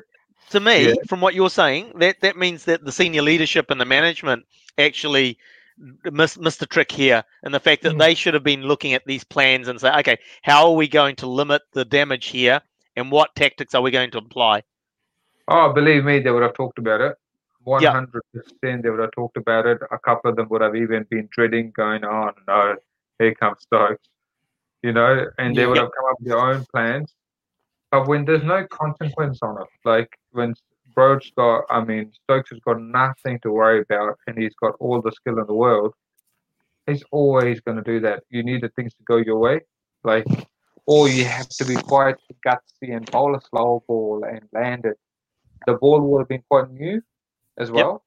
to me, Yeah. from what you're saying, that that means that the senior leadership and the management actually missed, missed the trick here, and the fact that Mm. they should have been looking at these plans and say, okay, how are we going to limit the damage here, and what tactics are we going to apply? oh, believe me, they would have talked about it. Hundred percent, they would have talked about it. A couple of them would have even been dreading, going, "Oh no, here comes Stokes," you know, and they would have come up with their own plans. But when there's no consequence on it, like when Broad's got, I mean, Stokes has got nothing to worry about, and he's got all the skill in the world. He's always going to do that. You needed things to go your way, like, or you have to be quite gutsy and bowl a slow ball and land it. The ball would have been quite new as well.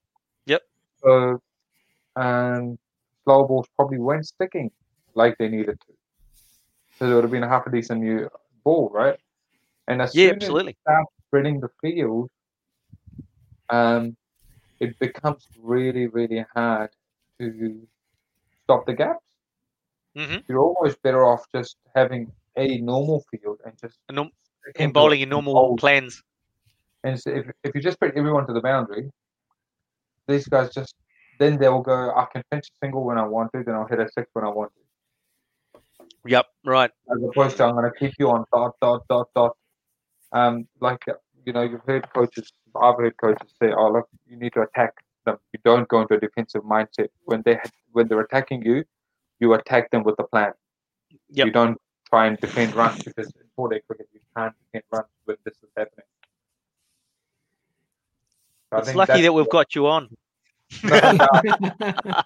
Yep. So, um, slow balls probably weren't sticking like they needed to. So it would have been a half a decent new ball, right? And as Yeah, soon as absolutely. start spreading the field, um, it becomes really, really hard to stop the gaps. Mhm. You're always better off just having a normal field and just norm- and bowling in normal bowl. plans. And so if if you just put everyone to the boundary, these guys just then they'll go. I can pinch a single when I want to, then I'll hit a six when I want to. Yep, right. As opposed to I'm going to keep you on dot dot dot dot. Um, like you know, you've heard coaches. I've heard coaches say, "Oh, look, you need to attack them. You don't go into a defensive mindset when they when they're attacking you. You attack them with a plan. Yep. You don't try and defend runs because in four day cricket you can't defend runs when this is happening. So It's lucky that we've got you on. No, no,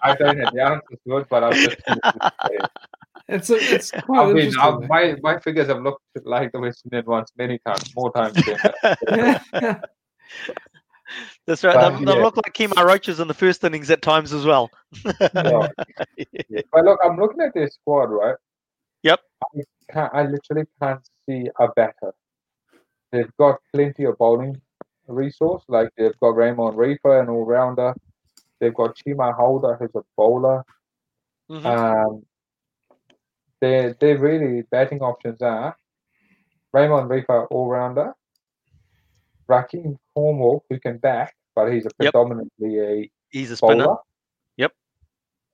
I don't have the answers to it, but I've just it's a, it's quite I mean, interesting. I've, my my figures have looked like the West Indian ones many times, more times than. That's right. But, They, they yeah. look like Kemar Roaches in the first innings at times as well. Yeah. Yeah. But look, I'm looking at their squad, right? Yep. I can't, I literally can't see a batter. They've got plenty of bowling resource, like they've got Raymon Reifer, an all rounder. They've got Chemar Holder, who's a bowler. Mhm. Um, their their really batting options are Raymon Reifer, all rounder. Rahkeem Cornwall, who can bat, but he's a Yep. predominantly a He's a spinner. bowler. Yep.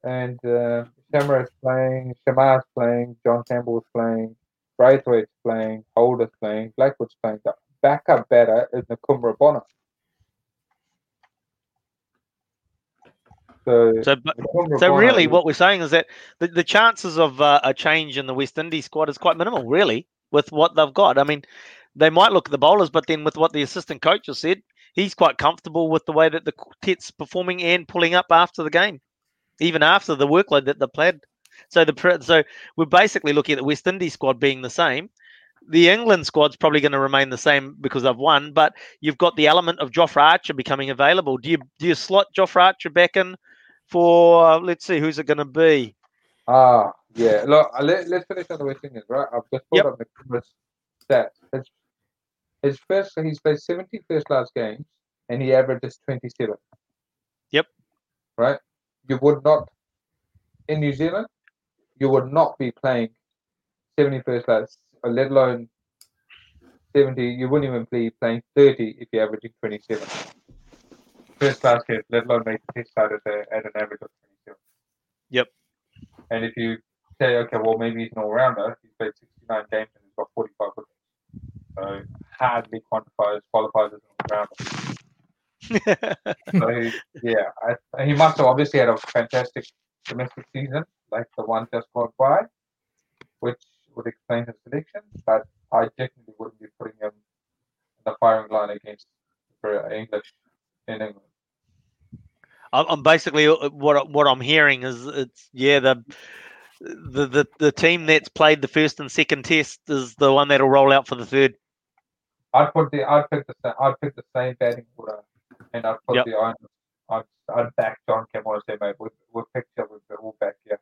And uh, Shamarh's playing, Shamarh's playing, John Campbell's playing, Braithwaite's playing, Holder's playing, Blackwood's playing. The backup batter is Nkrumah Bonner. So, So, but, so really, what we're saying is that the, the chances of uh, a change in the West Indies squad is quite minimal, really, with what they've got. I mean, they might look at the bowlers, but then with what the assistant coach has said, he's quite comfortable with the way that the quartet's performing and pulling up after the game, even after the workload that they played. So the so we're basically looking at the West Indies squad being the same. The England squad's probably going to remain the same because they've won, but you've got the element of Jofra Archer becoming available. Do you do you slot Jofra Archer back in for uh, let's see who's it going to be? Ah, yeah. Look, uh, let, let's finish on the West Indies, right? I've just pulled Yep. up Nkrumah's stats. His, his first, he's played 70 first class games and he averages 27. Yep. Right? You would not, in New Zealand, you would not be playing 70 first class, uh, let alone 70. You wouldn't even be playing 30 if you're averaging 27. First class games, let alone make the test side at, a, at an average of 27. Yep. And if you say, okay, well, maybe he's an all rounder, he's played 69 games and he's got 45 wickets. So hardly quantifies, qualifies as an all rounder. So he, yeah, I, he must have obviously had a fantastic domestic season, like the one just gone by, which would explain his selection. But I definitely wouldn't be putting him in the firing line against for English in England. I'm basically uh, what what I'm hearing is it's yeah the the the, the team that's played the first and second test is the one that'll roll out for the third. I'd put the I'd pick the I'd pick the same batting order, and I'd put Yep. the iron. I'd, I'd back John and say, mate, we'll, we'll pick you, we'll, we'll back you.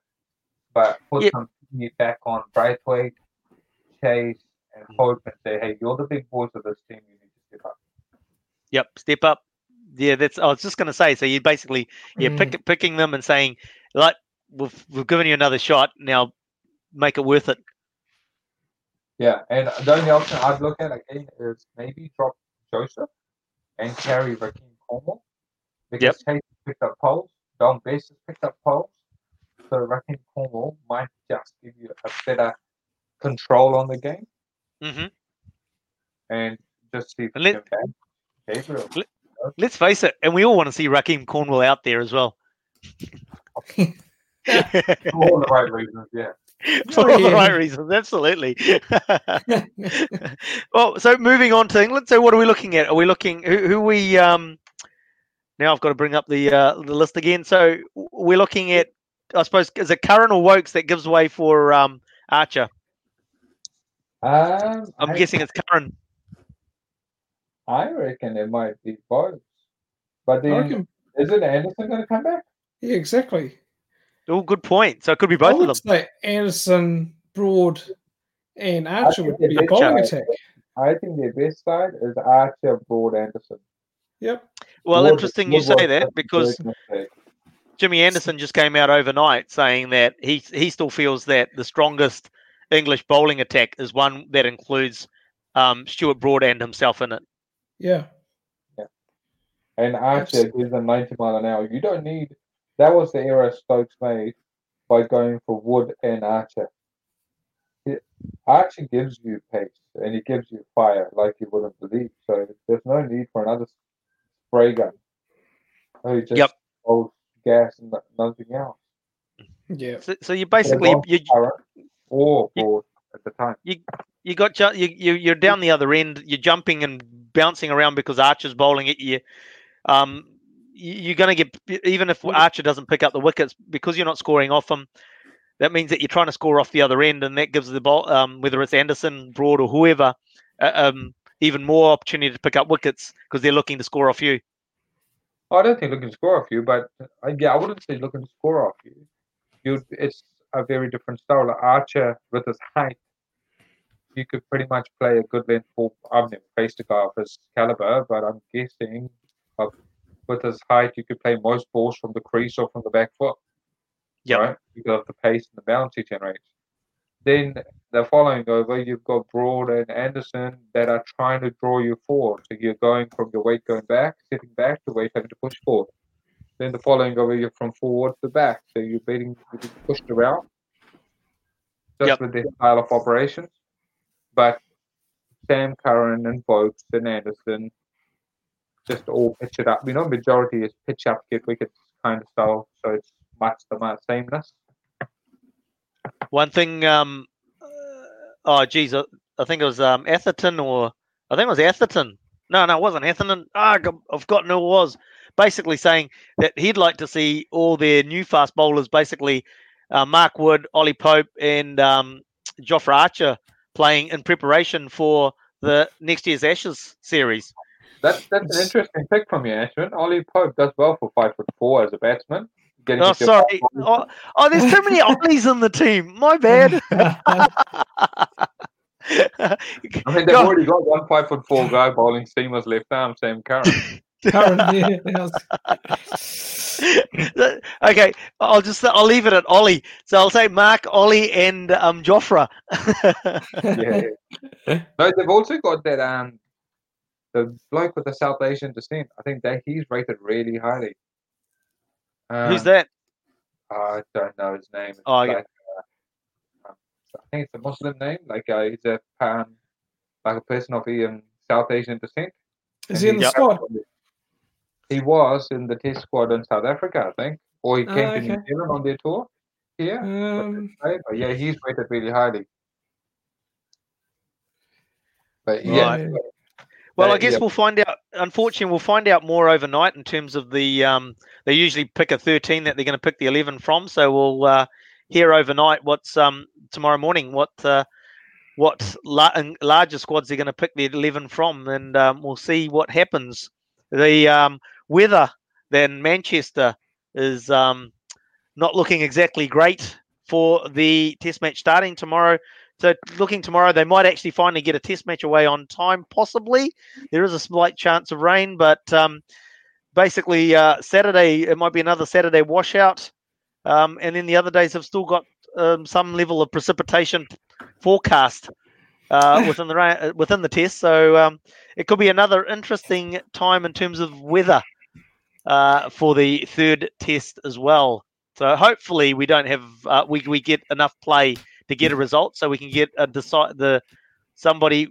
But put Yep. some new back on Braithwaite, Chase, and Hope and say, hey, you're the big boys of this team. You need to step up. Yep, step up. Yeah, that's. I was just going to say. So you basically you're Mm. pick, picking them and saying like we've we've given you another shot now, make it worth it. Yeah, and the only option I'd look at again is maybe drop Joseph and carry Rahkeem Cornwall because Chase picked up poles, Dom Bess has picked up poles, so Rahkeem Cornwall might just give you a better control on the game hmm and just see if And you let- can Gabriel. Let's face it, and we all want to see Rahkeem Cornwall out there as well. For all the right reasons, yeah. For all the right reasons, absolutely. well, so moving on to England. So what are we looking at? Are we looking who, who we um now I've got to bring up the uh, the list again. So we're looking at I suppose is it Curran or Woakes that gives way for um Archer? Um, I'm I, guessing it's Curran. I reckon it might be both. But then, reckon- is it Anderson going to come back? yeah, exactly. Oh, good point. So it could be I both of would them. say Anderson, Broad, and Archer would be a bowling best- attack. I think their best side is Archer, Broad, Anderson. Yep. Well, Broad- interesting you say that because. Jimmy Anderson just came out overnight saying that he he still feels that the strongest English bowling attack is one that includes um, Stuart Broad and himself in it. Yeah. yeah. and Archer gives them 90 mile an hour. You don't need. That was the error Stokes made by going for Wood and Archer. It, Archer gives you pace and he gives you fire like you wouldn't believe. So there's no need for another spray gun. Who just Yep. holds gas and nothing else. Yeah. So, so you basically They're you, or you- board at the time. you got ju- you, you you're down the other end. You're jumping and bouncing around because Archer's bowling at you. Um, you- you're going to get even if Archer doesn't pick up the wickets because you're not scoring off him. That means that you're trying to score off the other end, and that gives the ball, um, whether it's Anderson, Broad, or whoever, uh, um, even more opportunity to pick up wickets because they're looking to score off you. I don't think looking to score off you, but uh, yeah, I wouldn't say looking to score off you. You, it's a very different style. Like Archer with his height, you could pretty much play a good length ball. I've never faced a guy of his caliber, but I'm guessing uh, with his height, you could play most balls from the crease or from the back foot. Yep. Right, because of the pace and the bounce he generates. Then the following over, you've got Broad and Anderson that are trying to draw you forward. So you're going from your weight going back, sitting back, to weight having to push forward. Then the following over, you're from forward to back. So you're being, you're being pushed around just Yep. with their style of operations. But Sam Curran and Woakes and Anderson just all pitch it up. You know, majority is pitch up, get wickets kind of style. So it's much the much sameness. One thing, um, uh, oh geez, I, I think it was um, Atherton or I think it was Atherton. No, no, it wasn't Atherton. Ah, I've I've forgotten who it was. Basically saying that he'd like to see all their new fast bowlers, basically uh, Mark Wood, Ollie Pope, and um, Jofra Archer playing in preparation for the next year's Ashes series. That's that's an interesting pick from you, Ashwin. Ollie Pope does well for five foot four as a batsman. Getting Oh, sorry. Oh, oh, there's too many Ollies in the team. My bad. I mean, they've Go- already got one five foot four guy bowling seamers left arm, Sam Curran. Current, yeah, how's- okay, I'll just I'll leave it at Ollie. So I'll say Mark, Ollie, and um Jofra. yeah. no, they've also got that um the bloke with the South Asian descent. I think that he's rated really highly. Um, Who's that? I don't know his name. It's Oh, yeah. uh, um, I think it's a Muslim name. Like uh, he's a um, like a person of um, South Asian descent. Is And he in the he's- squad? He was in the Test squad in South Africa, I think, or he came to New. Zealand on their tour. Yeah, Um, but yeah, he's rated really highly. But yeah, Right. Well, Uh, I guess yeah. we'll find out. Unfortunately, we'll find out more overnight in terms of the. Um, they usually pick a 13 that they're going to pick the 11 from. So we'll uh, hear overnight what's um, tomorrow morning what uh, what la- larger squads they're going to pick the 11 from, and um, we'll see what happens. The um, weather then Manchester is um, not looking exactly great for the test match starting tomorrow. So looking tomorrow, they might actually finally get a test match away on time, possibly. There is a slight chance of rain, but um, basically uh, Saturday it might be another Saturday washout, um, and then the other days have still got um, some level of precipitation forecast uh, within the within the test. So um, it could be another interesting time in terms of weather uh, for the third test as well. So hopefully we don't have uh, we we get enough play to get a result, so we can get a decide the somebody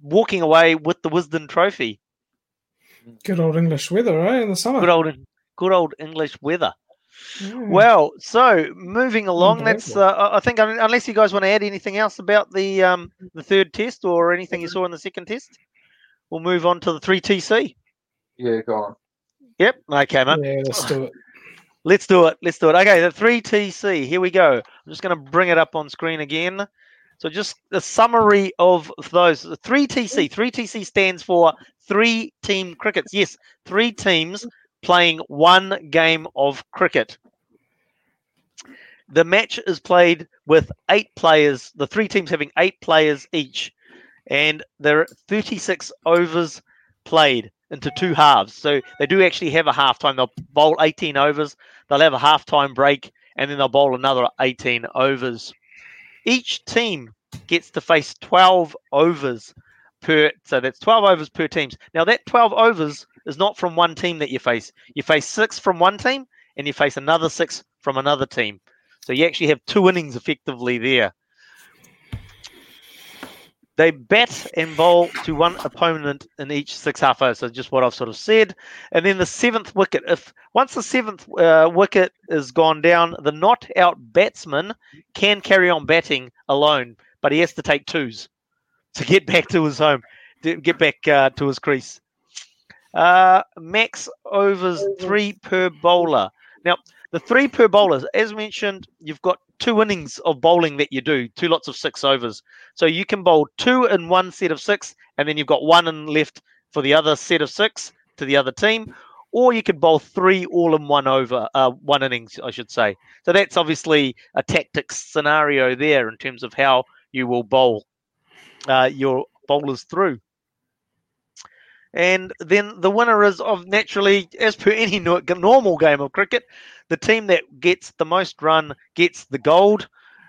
walking away with the Wisden Trophy. good old English weather, eh? In the summer. Good old good old English weather. Yeah. Well, so moving along, that's uh, I I think unless you guys want to add anything else about the um, the third test or anything you saw in the second test, we'll move on to the three TC. yeah, go on. Yep. Okay, mate. yeah, let's do it. Let's do it. Let's do it. Okay, the 3TC. Here we go. I'm just going to bring it up on screen again. So, just a summary of those. The 3TC. 3TC stands for three team crickets. Yes, three teams playing one game of cricket. The match is played with eight players, the three teams having eight players each, and there are 36 overs played into two halves. So they do actually have a half time. They'll bowl 18 overs, they'll have a half time break, and then they'll bowl another 18 overs. Each team gets to face 12 overs per, so that's 12 overs per teams. Now, that 12 overs is not from one team that you face. You face six from one team, and you face another six from another team. So you actually have two innings effectively there. They bat and bowl to one opponent in each six half. So just what I've sort of said. And then the seventh wicket. If once the seventh uh, wicket is gone down, the not out batsman can carry on batting alone, but he has to take twos to get back to his home, to get back uh, to his crease. Uh, max overs three per bowler. Now, the three per bowlers, as mentioned, you've got two innings of bowling that you do, two lots of six overs. So you can bowl two in one set of six, and then you've got one in left for the other set of six to the other team. Or you could bowl three all in one over, uh, one innings, I should say. So that's obviously a tactics scenario there in terms of how you will bowl uh, your bowlers through. And then the winner is of naturally, as per any normal game of cricket, the team that gets the most run gets the gold.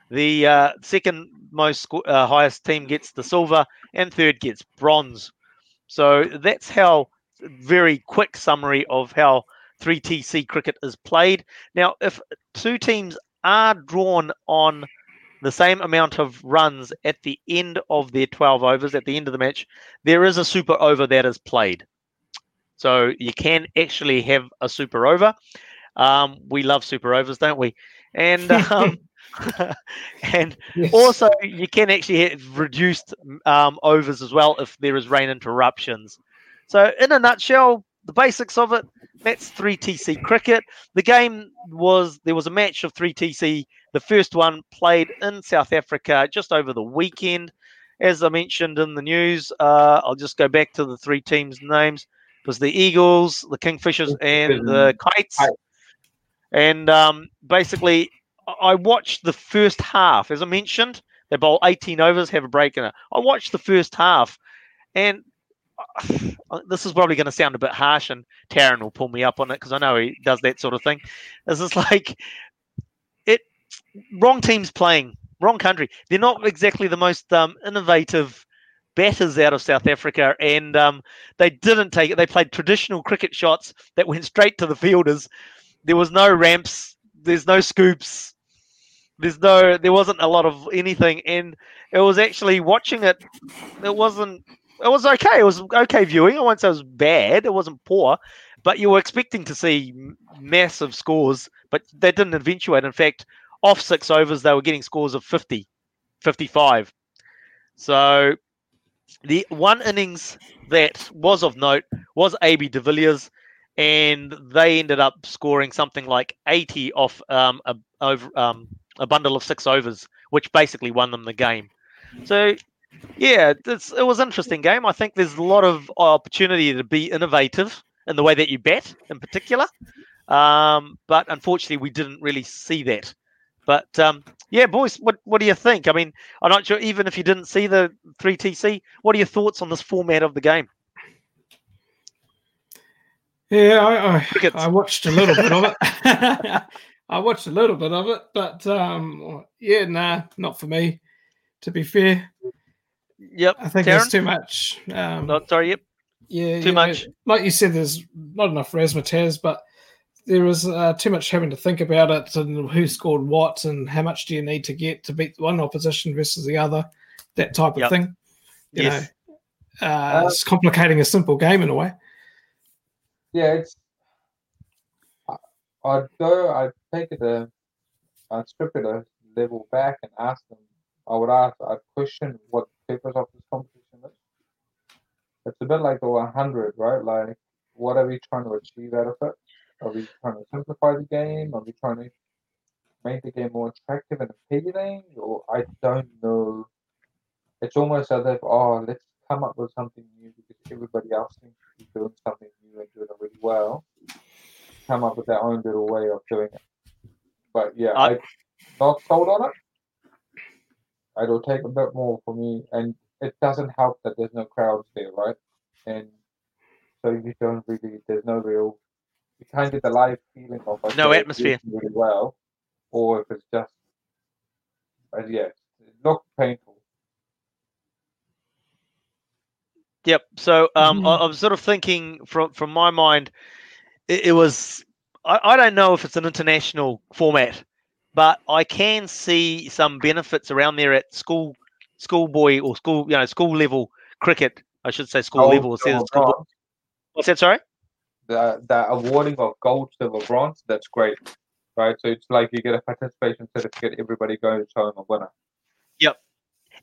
The uh, second most uh, highest team gets the silver, and third gets bronze. So that's how very quick summary of how 3TC cricket is played. Now, if two teams are drawn on the same amount of runs at the end of their 12 overs, at the end of the match, there is a super over that is played. So you can actually have a super over. Um, we love super overs, don't we? And um, and yes. also you can actually have reduced um, overs as well if there is rain interruptions. So in a nutshell, the basics of it. That's 3TC cricket. The game was there was a match of 3TC the first one played in South Africa just over the weekend. As I mentioned in the news, uh, I'll just go back to the three teams' names. It was the Eagles, the Kingfishers, and the Kites. And um, basically, I watched the first half. As I mentioned, they bowl 18 overs, have a break in it. I watched the first half, and this is probably going to sound a bit harsh, and Taryn will pull me up on it because I know he does that sort of thing. This is like wrong teams playing, wrong country. They're not exactly the most um, innovative batters out of South Africa, and um, they didn't take it. They played traditional cricket shots that went straight to the fielders. There was no ramps. There's no scoops. There's no. There wasn't a lot of anything, and it was actually watching it. It wasn't. It was okay. It was okay viewing. I won't say it was bad. It wasn't poor, but you were expecting to see massive scores, but they didn't eventuate. In fact, off six overs, they were getting scores of 50, 55. So the one innings that was of note was AB de Villiers, and they ended up scoring something like 80 off um, a, over, um, a bundle of six overs, which basically won them the game. So, yeah, it was an interesting game. I think there's a lot of opportunity to be innovative in the way that you bet, in particular. Um, but unfortunately, we didn't really see that. But um, yeah, boys, what what do you think? I mean, I'm not sure. Even if you didn't see the three TC, what are your thoughts on this format of the game? Yeah, I I, I watched a little bit of it. I watched a little bit of it, but um, yeah, nah, not for me. To be fair. Yep. I think Darren? there's too much. Um, not sorry. Yep. Yeah. Too much. Know, like you said, there's not enough razzmatazz, but there was uh, too much having to think about it and who scored what and how much do you need to get to beat one opposition versus the other, that type of yep. thing. You yes. know, uh, uh, it's complicating a simple game in a way. Yeah, it's. I'd go. I'd take it a. I'd strip it a level back and ask them. I would ask. I'd question what purpose of this competition is. It's a bit like the 100, right? Like, what are we trying to achieve out of it? Are we trying to simplify the game? Are we trying to make the game more attractive and appealing? Or I don't know. It's almost as if, oh, let's come up with something new because everybody else seems to be doing something new and doing it really well. Come up with their own little way of doing it. But yeah, I... I'm not sold on it. It'll take a bit more for me, and it doesn't help that there's no crowds there, right? And so you don't really, there's no real you can't get the live feeling of like, no atmosphere really well, or if it's just uh, yeah, it looked painful. Yep. So um, Mhm. I, I was sort of thinking from from my mind, it, it was I, I don't know if it's an international format, but I can see some benefits around there at school schoolboy or school you know school level cricket. I should say school Gold, level. It says silver, school- bronze. What's that? Sorry. the the awarding of gold, silver, bronze. That's great, right? So it's like you get a participation certificate. Everybody goes home a winner.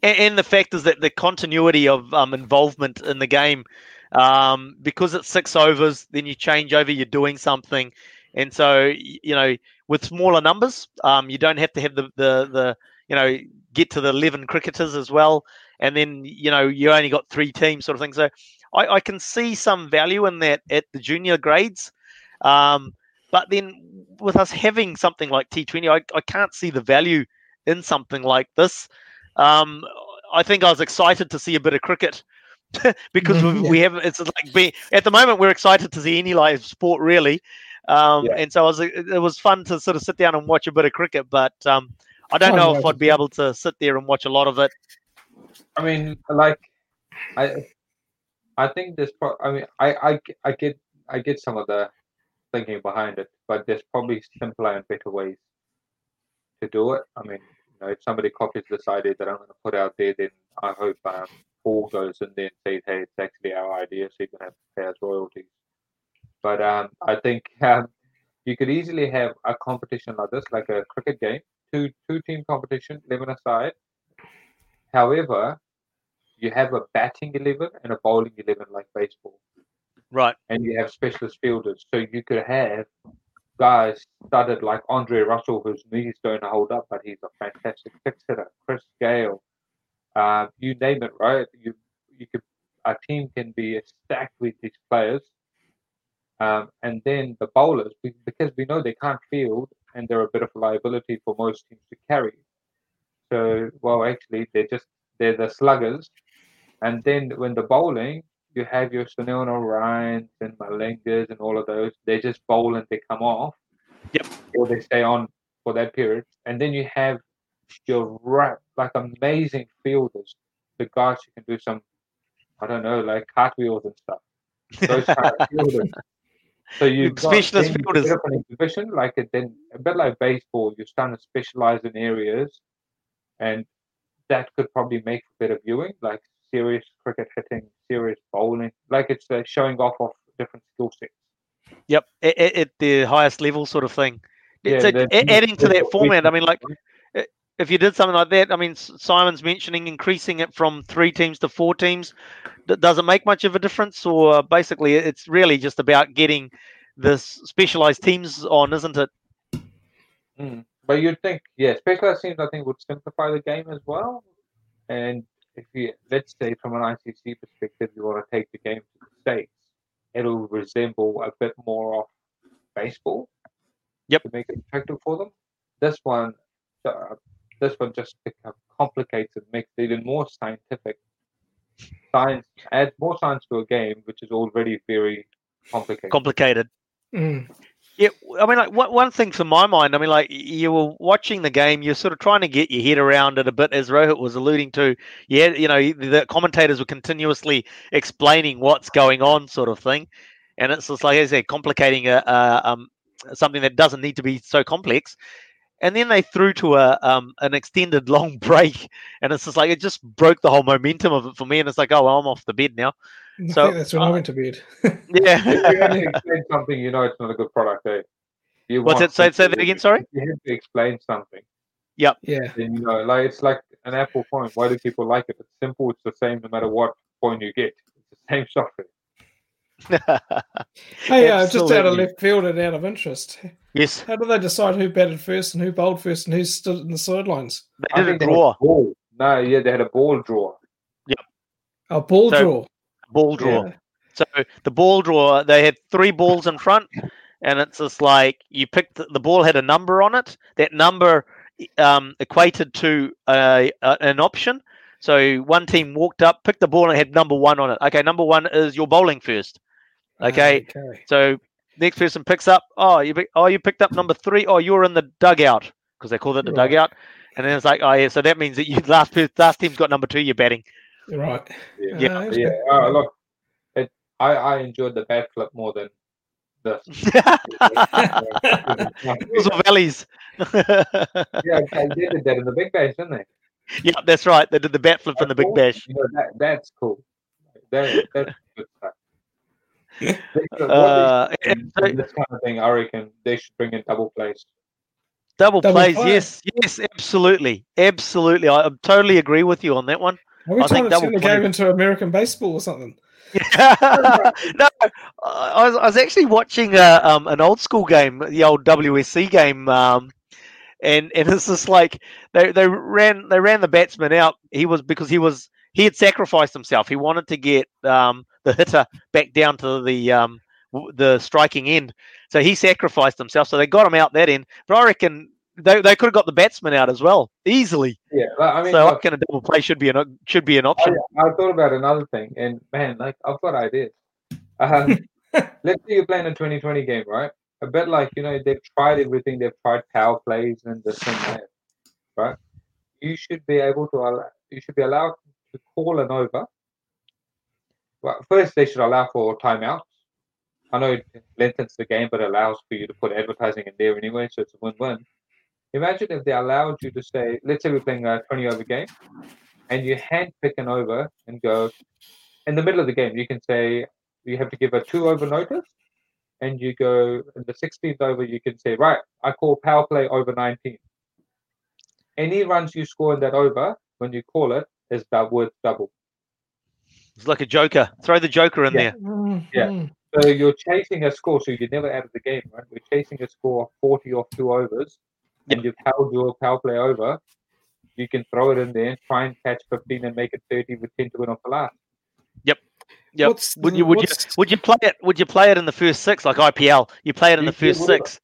and, and the fact is that the continuity of um, involvement in the game, um, because it's six overs, then you change over, you're doing something, and so you know with smaller numbers, um, you don't have to have the, the the you know get to the eleven cricketers as well, and then you know you only got three teams sort of thing. So I, I can see some value in that at the junior grades. Um, but then with us having something like T20, I, I can't see the value in something like this. Um, I think I was excited to see a bit of cricket because Mhm. we, we have it's like be, at the moment we're excited to see any live sport really, um, Yeah. and so I was it it was fun to sort of sit down and watch a bit of cricket, but um, I don't know if. I'd be able to sit there and watch a lot of it. I mean, like, I, I think there's. Pro- I mean, I, I, I get, I get some of the thinking behind it, but there's probably simpler and better ways to do it. I mean, you know, if somebody copies this idea that I'm going to put out there, then I hope um, Paul goes in there and says, "Hey, it's actually our idea, so you can have to pay us royalties." But um, I think um, you could easily have a competition like this, like a cricket game, two two team competition, eleven aside. However, you have a batting 11 and a bowling 11 like baseball. Right. and you have specialist fielders. So you could have guys studded like andre russell whose knees don't hold up but he's a fantastic fix hitter Chris Gayle. Um, you name it right? You you could a team can be stacked with these players um, and then the bowlers because we know they can't field and they're a bit of a liability for most teams to carry so well actually they're just they're the sluggers and then when the bowling, you have your Sunil Ryans and Malingas and all of those. They just bowl and they come off. Yep. Or they stay on for that period. And then you have your ra- like amazing fielders, the guys who can do some, I don't know, like cartwheels and stuff. Those kind of fielders. So you've got Specialist then you fielders. put up an exhibition, like it then a bit like baseball, you're starting to specialize in areas, and that could probably make for better viewing, like serious cricket hitting, serious bowling, like it's uh, showing off of different skill sets. Yep. At, the highest level, sort of thing. Yeah, so adding to that format, I mean, like if you did something like that, I mean, Simon's mentioning increasing it from three teams to four teams. D- does it make much of a difference, or basically it's really just about getting the specialized teams on, isn't it? Mm. But you'd think, yeah, specialized teams I think would simplify the game as well. And if you let's say from an ICC perspective, you want to take the game to the states, it'll resemble a bit more of baseball. Yep. To make it attractive for them. This one, uh, this one just becomes complicated, makes it even more scientific. Science add more science to a game which is already very complicated. Complicated. Mm. Yeah, I mean, like one one thing from my mind, I mean, like you were watching the game, you're sort of trying to get your head around it a bit, as Rohit was alluding to. Yeah, you know, the commentators were continuously explaining what's going on, sort of thing, and it's just like I said, complicating a, a um something that doesn't need to be so complex. And then they threw to a um an extended long break, and it's just like it just broke the whole momentum of it for me. And it's like, oh, well, I'm off the bed now. I So, think that's when I uh, went to bed. Yeah. if you have to explain something, you know it's not a good product. Eh? You What's it? Say, say that again. Sorry. You have to explain something, yeah. Yeah. Then you know, like it's like an Apple phone. Why do people like it? It's simple. It's the same no matter what phone you get. It's the same software. Hey, uh, just out of left field and out of interest, yes, how do they decide who batted first and who bowled first and who stood in the sidelines? they did a think they draw, ball. No, yeah, they had a ball draw. Yeah. A ball So- draw. ball draw. Yeah. So the ball draw, they had three balls in front, and it's just like you picked the ball had a number on it. That number um, equated to a, a, an option. So one team walked up, picked the ball, and had number one on it. Okay, number one is your bowling first. Okay, Okay. so next person picks up. Oh, you pick, oh you picked up number three. Oh, you're in the dugout because they called it the Right. dugout. And then it's like, oh yeah, so that means that you last last team's got number two. You're batting. Right. Yeah, Yeah. Uh, yeah. Oh, look, it, I I enjoyed the bat flip more than this. Hills or valleys. yeah, they did that in the Big Bash, didn't they? yeah, that's right. They did the bat flip in the Big Bash. You know, that, that's cool. That, that's good stuff. They should- what Uh, they should do in this kind of thing, I reckon they should bring in double plays. Double, Double plays, play. yes, yes, absolutely, absolutely. I, I totally agree with you on that one. Are we I think trying to turn double the play- game into American baseball or something? no, I was, I was actually watching uh, um, an old school game, the old WSC game, um, and and it's just like they, they ran they ran the batsman out. He was because he was he had sacrificed himself. He wanted to get um, the hitter back down to the um, w- the striking end, so he sacrificed himself. So they got him out that end. But I reckon they, they could have got the batsman out as well easily. Yeah, like, I mean, so I look, reckon a double play should be an should be an I, option. I thought about another thing, and man, like I've got ideas. Um, let's say you're playing a 2020 game, right? A bit like you know they've tried everything. They've tried power plays and this and that, right? You should be able to allow. You should be allowed to call an over. Well, first they should allow for timeouts. I know it lengthens the game, but allows for you to put advertising in there anyway, so it's a win-win. Imagine if they allowed you to say, let's say we're playing a 20 over game, and you hand pick an over and go in the middle of the game. You can say you have to give a two over notice, and you go in the 16th over. You can say, right, I call power play over 19. Any runs you score in that over when you call it is that worth double. It's like a joker. Throw the joker in Yeah. there. Yeah. So you're chasing a score, so you're never out of the game, right? We're chasing a score of 40 off two overs, and you've held your power play over. You can throw it in there, try and catch 15 and make it 30 with 10 to win off the last. Yep. What's would you would you would you play it? Would you play it in the first six like IPL? You play it in the first six.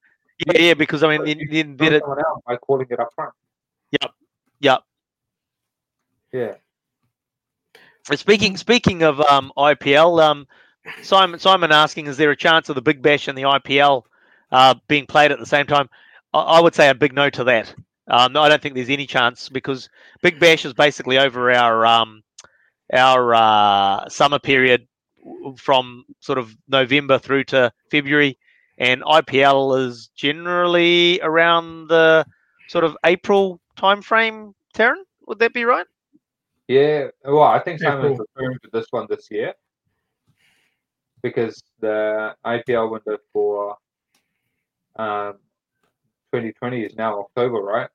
Yeah, yeah. Because I mean, then, you then, then it, by calling it up front. Yep. Yep. Yeah. Speaking speaking of um, IPL, um, Simon Simon asking, is there a chance of the Big Bash and the IPL uh, being played at the same time? I, I would say a big no to that. Um, I don't think there's any chance because Big Bash is basically over our um, our uh, summer period from sort of November through to February, and IPL is generally around the sort of April timeframe. Taryn, would that be right? Yeah. Well, I think Yeah, Simon's referring to this one this year because the IPL window for um, 2020 is now October, right?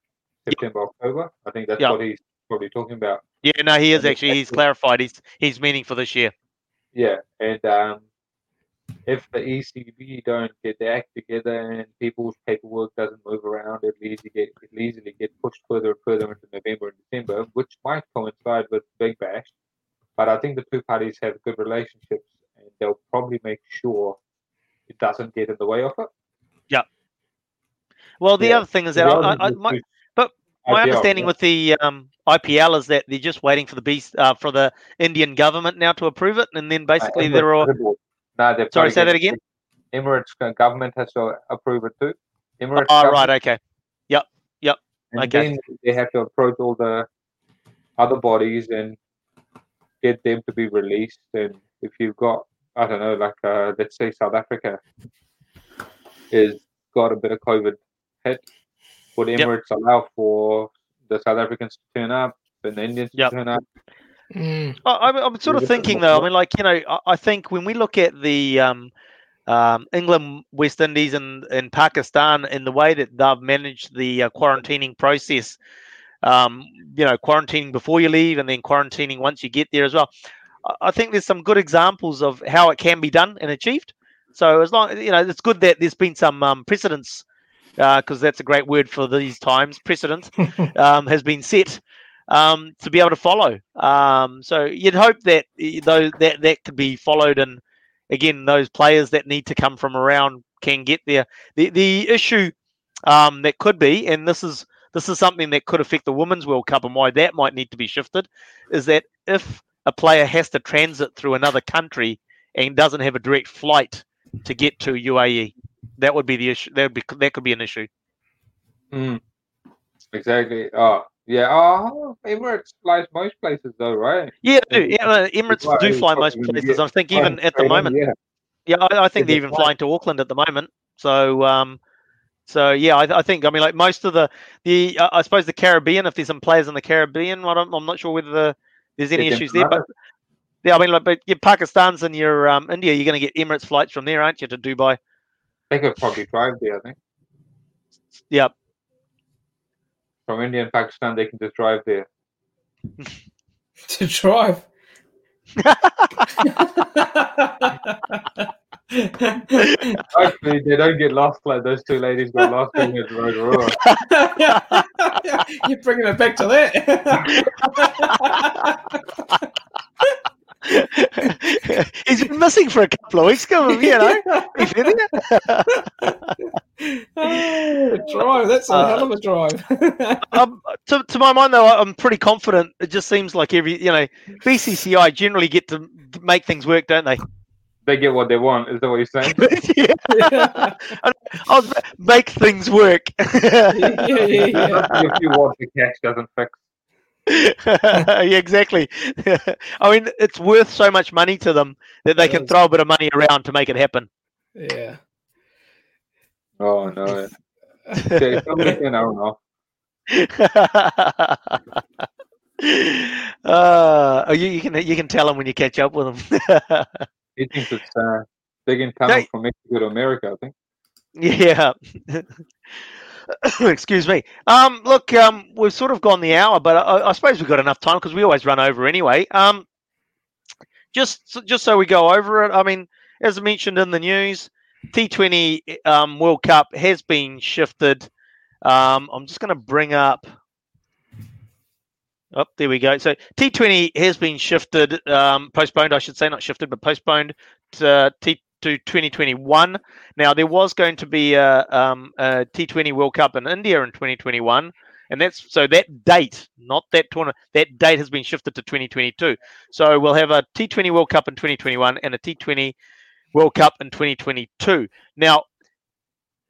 September, October. I think that's Yeah. what he's probably talking about. Yeah, no, he is actually. He's clarified. He's he's meaning for this year. Yeah, and um, if the ECB don't get their act together and people's paperwork doesn't move around, it'll easily get it'll easily get pushed further and further into November and December, which might coincide with Big Bash. But I think the two parties have good relationships, and they'll probably make sure it doesn't get in the way of it. Yeah. Well, the Yeah. other thing is that I, I, I, my, but my understanding with the um, IPL is that they're just waiting for the beast uh, for the Indian government now to approve it, and then Uh, basically Emirates they're all. No, they've Sorry, say that again? Emirates government has to approve it too. Emirates Oh, right, okay. And Okay. then they have to approach all the other bodies and get them to be released. And if you've got, I don't know, like uh, let's say South Africa is got a bit of COVID hit, would Yep. Emirates allow for the South Africans to turn up and the Indians Yep. turn up? Mm. I, I'm, I'm sort of thinking though. I mean, like you know, I, I think when we look at the um, um, England, West Indies, and, and Pakistan in the way that they've managed the uh, quarantining process, um, you know, quarantining before you leave and then quarantining once you get there as well. I- I think there's some good examples of how it can be done and achieved. So as long you know, it's good that there's been some um, precedence because that's a great word for these times. Precedent um, has been set um, to be able to follow. Um, so you'd hope that those that that could be followed, and again, those players that need to come from around can get there. The the issue um, that could be, and this is this is something that could affect the Women's World Cup and why that might need to be shifted, is that if a player has to transit through another country and doesn't have a direct flight to get to UAE, that would be the issue. That would be that could be an issue. Mm. Exactly. Oh, Yeah. Oh, Emirates flies most places though, right? Yeah, do. Yeah, no, Emirates Right, do fly most places. I think even at the moment. Yeah. Yeah, I, I think they're even flying to Auckland at the moment. So, um, so yeah, I, I think I mean like most of the the uh, I suppose the Caribbean, if there's some players in the Caribbean, I don't, I'm not sure whether the, there's any They issues there, but yeah, I mean like but your Pakistan's and your um, India, you're going to get Emirates flights from there, aren't you, to Dubai? They could probably drive there. I think Yep. from India and Pakistan, they can just drive there. to drive. Hopefully, they don't get lost like those two ladies got lost in the road. You're bringing it back to that. He's been missing for a couple of weeks, come on, you know. He's in there. drive. That's a Uh, hell of a drive. um, to, to my mind, though, I'm pretty confident. It just seems like every, you know, BCCI generally get to make things work, don't they? They get what they want. Is that what you're saying? yeah. I was make things work. yeah, yeah, yeah. if you want the cash doesn't fix. yeah, exactly. I mean, it's worth so much money to them that they It can is. throw a bit of money around to make it happen. Yeah. Oh no. Okay, somebody can, I don't know. uh, you, you can you can tell them when you catch up with them. He thinks it's uh, big in coming Hey. from Mexico to America. I think. Yeah. Excuse me. Um, look, um, we've sort of gone the hour, but I, I suppose we've got enough time because we always run over anyway. Um, just just so we go over it. I mean, as mentioned in the news, T20 um, World Cup has been shifted. Um, I'm just going to bring up. Oh, there we go. So T20 has been shifted, um, postponed, I should say, not shifted, but postponed to T to 2021. Now there was going to be a, um, a T20 World Cup in India in 2021, and that's so that date, not that tournament, that date has been shifted to 2022. So we'll have a T20 World Cup in 2021 and a T20 World Cup in 2022. Now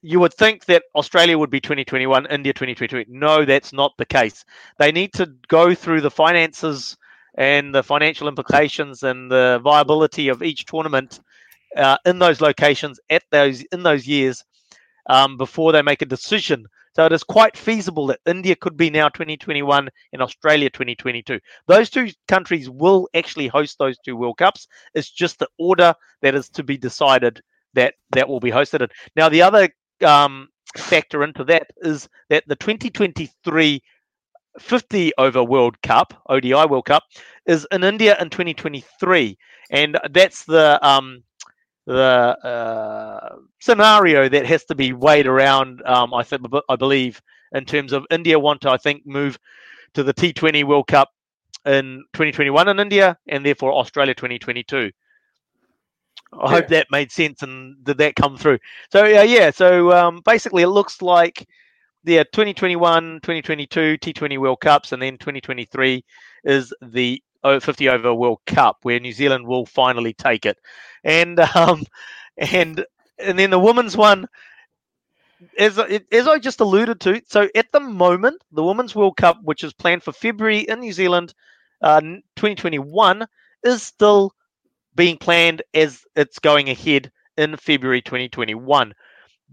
you would think that Australia would be 2021, India 2022. No, that's not the case. They need to go through the finances and the financial implications and the viability of each tournament uh, in those locations at those in those years um, before they make a decision. So it is quite feasible that India could be now 2021 and Australia 2022. Those two countries will actually host those two World Cups. It's just the order that is to be decided that that will be hosted. in. Now the other um, factor into that is that the 2023 50 over World Cup, ODI World Cup, is in India in 2023, and that's the um, the uh, scenario that has to be weighed around. Um, I think I believe in terms of India want to, I think, move to the T20 World Cup in 2021 in India, and therefore Australia 2022. I hope that made sense and did that come through. So yeah, yeah. So um, basically, it looks like yeah, 2021, 2022 T20 World Cups, and then 2023 is the 50 over World Cup, where New Zealand will finally take it, and um, and and then the women's one. As, as I just alluded to, so at the moment, the Women's World Cup, which is planned for February in New Zealand, uh, 2021, is still being planned as it's going ahead in February 2021.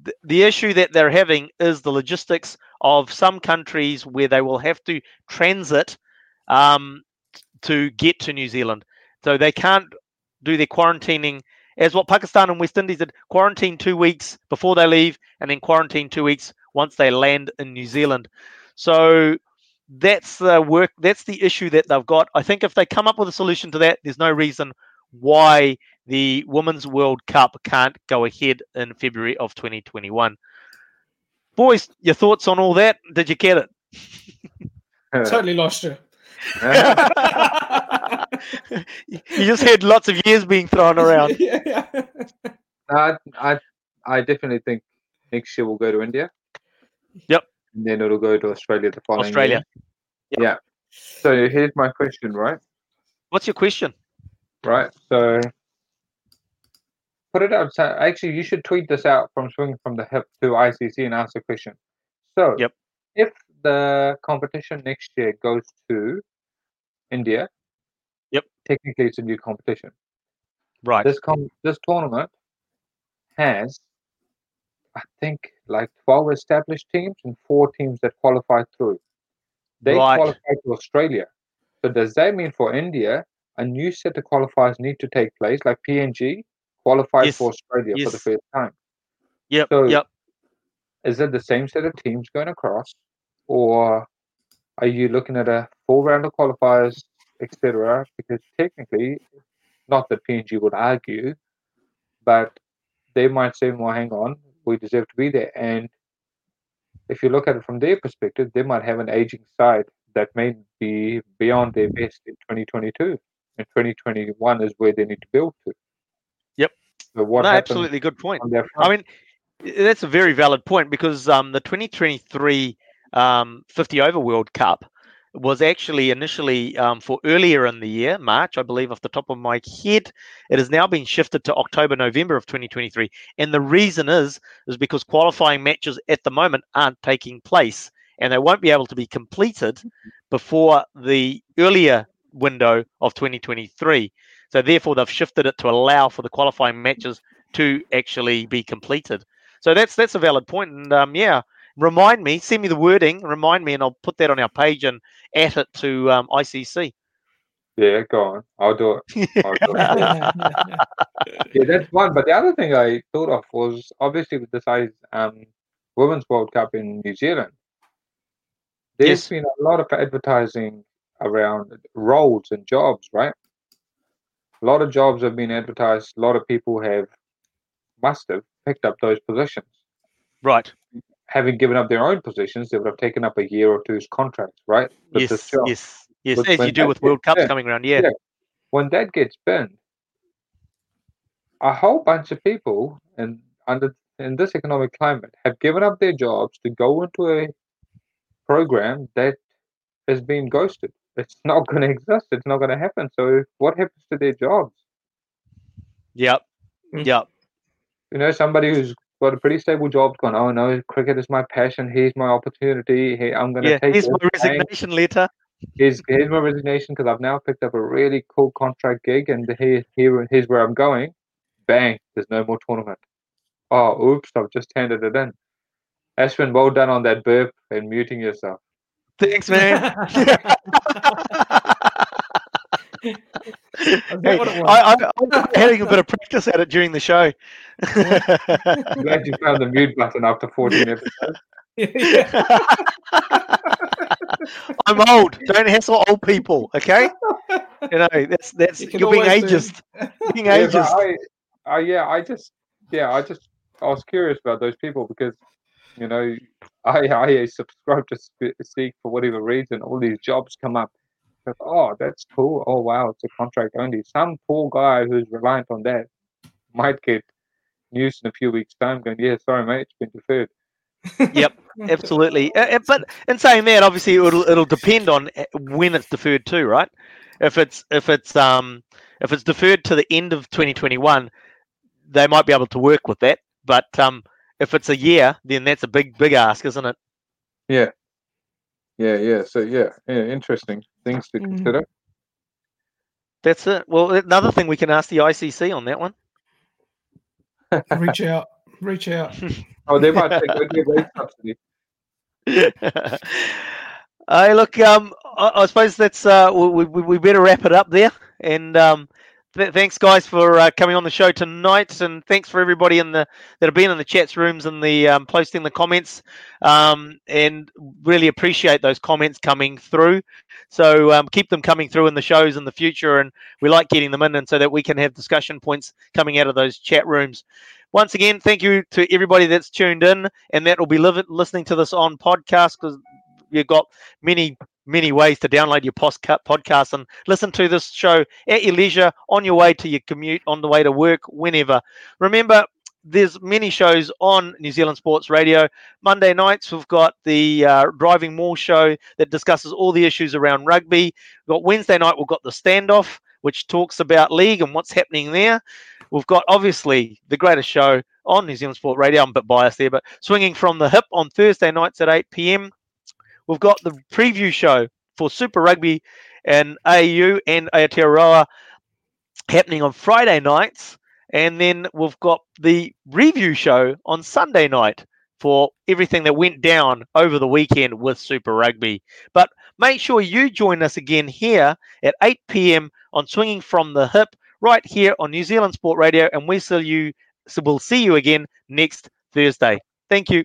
The, the issue that they're having is the logistics of some countries where they will have to transit um, to get to New Zealand. So they can't do their quarantining as what Pakistan and West Indies did quarantine two weeks before they leave and then quarantine two weeks once they land in New Zealand. So that's the work that's the issue that they've got. I think if they come up with a solution to that, there's no reason why the Women's World Cup can't go ahead in February of 2021. Boys, your thoughts on all that? Did you get it? totally lost you. You just had lots of years being thrown around. yeah, yeah. I, I, I definitely think next year we'll go to India. Yep. And then it'll go to Australia the following Australia. year. Yeah. So here's my question, right? What's your question? Right. So put it out. So actually, you should tweet this out from swing from the hip to ICC and ask the question. So Yep. if the competition next year goes to India, Yep. technically it's a new competition. Right. This com- this tournament has, I think, like twelve established teams and four teams that qualify through. They Right. qualify to Australia. So does that mean for India, a new set of qualifiers need to take place, like PNG qualified Yes. for Australia for the first time? Yep. So- yep. Is it the same set of teams going across, or are you looking at a full round of qualifiers, etc.? Because technically, not that PNG would argue, but they might say, "Well, hang on, we deserve to be there." And if you look at it from their perspective, they might have an aging side that may be beyond their best in 2022, and 2021 is where they need to build to. Yep. So no, absolutely good point. I mean, that's a very valid point because um, the 2023 um, 50 over World Cup was actually initially um, for earlier in the year, March, I believe, off the top of my head. It has now been shifted to October, November of 2023, and the reason is is because qualifying matches at the moment aren't taking place, and they won't be able to be completed before the earlier window of 2023. So therefore, they've shifted it to allow for the qualifying matches to actually be completed. So that's that's a valid point, and um, yeah, remind me, send me the wording, remind me, and I'll put that on our page and at it to um, ICC. yeah, go on, I'll do it. I'll do it. yeah, that's one. But the other thing I thought of was obviously with the size um, Women's World Cup in New Zealand. There's Yes. been a lot of advertising around roles and jobs, right? A lot of jobs have been advertised. A lot of people have must have picked up those positions. Right. Having given up their own positions, they would have taken up a year or two's contract, right? With this yes. Yes. Yes. With- As you do with World Cups done. coming around. Yeah. Yeah. when that gets binned, a whole bunch of people and under in this economic climate have given up their jobs to go into a program that has been ghosted. It's not going to exist. It's not going to happen. So what happens to their jobs? Yep. Mm. Yep. You know, somebody who's got a pretty stable job, gone, oh no, cricket is my passion. Here's my opportunity. Hey, I'm going to Yeah. take Here's my Bang. resignation letter. here's here's my resignation because I've now picked up a really cool contract gig and here here here's where I'm going. Bang, there's no more tournament. Oh, oops, I've just handed it in. Ashwin, well done on that burp and muting yourself. Thanks, man. Is Hey, that what it was? I, I, I'm having a bit of practice at it during the show. I'm glad you found the mute button after 14 episodes. I'm old. Don't hassle old people, okay? You know, that's that's you you're being always do- ageist. Being Yeah, ageist. I, I, yeah, I just, yeah, I just, I was curious about those people because, you know, I, I subscribe to Seek for whatever reason. All these jobs come up. Like, oh, that's cool. Oh, wow, it's a contract only. Some poor guy who's reliant on that might get news in a few weeks' time going, yeah, sorry, mate, it's been deferred. Yep, absolutely. Uh, uh, but in saying that, obviously, it'll it'll depend on uh, when it's deferred to, right? If it's if it's um if it's deferred to the end of 2021, they might be able to work with that. But um if it's a year, then that's a big big ask, isn't it? Yeah. Yeah, yeah. So, yeah, yeah interesting things to Mm. consider. That's it. Well, another thing we can ask the ICC on that one. reach out, reach out. Oh, they might take a wage subsidy. hey, look, um, I, I suppose that's uh, we, we, we better wrap it up there. And um, th- thanks, guys, for uh, coming on the show tonight, and thanks for everybody in the that have been in the chats rooms and the um, posting the comments. Um, and really appreciate those comments coming through. So um, keep them coming through in the shows in the future, and we like getting them in, and so that we can have discussion points coming out of those chat rooms. Once again, thank you to everybody that's tuned in and that will be li- listening to this on podcast because you've got many, many ways to download your podcast and listen to this show at your leisure, on your way to your commute, on the way to work, whenever. Remember, there's many shows on New Zealand Sports Radio. Monday nights, we've got the uh, Driving Maul show that discusses all the issues around rugby. We've got Wednesday night, we've got the standoff, which talks about league and what's happening there. We've got obviously the greatest show on New Zealand Sport Radio. I'm a bit biased there, but swinging from the hip on Thursday nights at 8 p.m. we've got the preview show for Super Rugby and AU and Aotearoa happening on Friday nights. And then we've got the review show on Sunday night for everything that went down over the weekend with Super Rugby. But make sure you join us again here at 8 p.m. on Swinging from the Hip, right here on New Zealand Sport Radio. And we we'll see you again next Thursday. Thank you.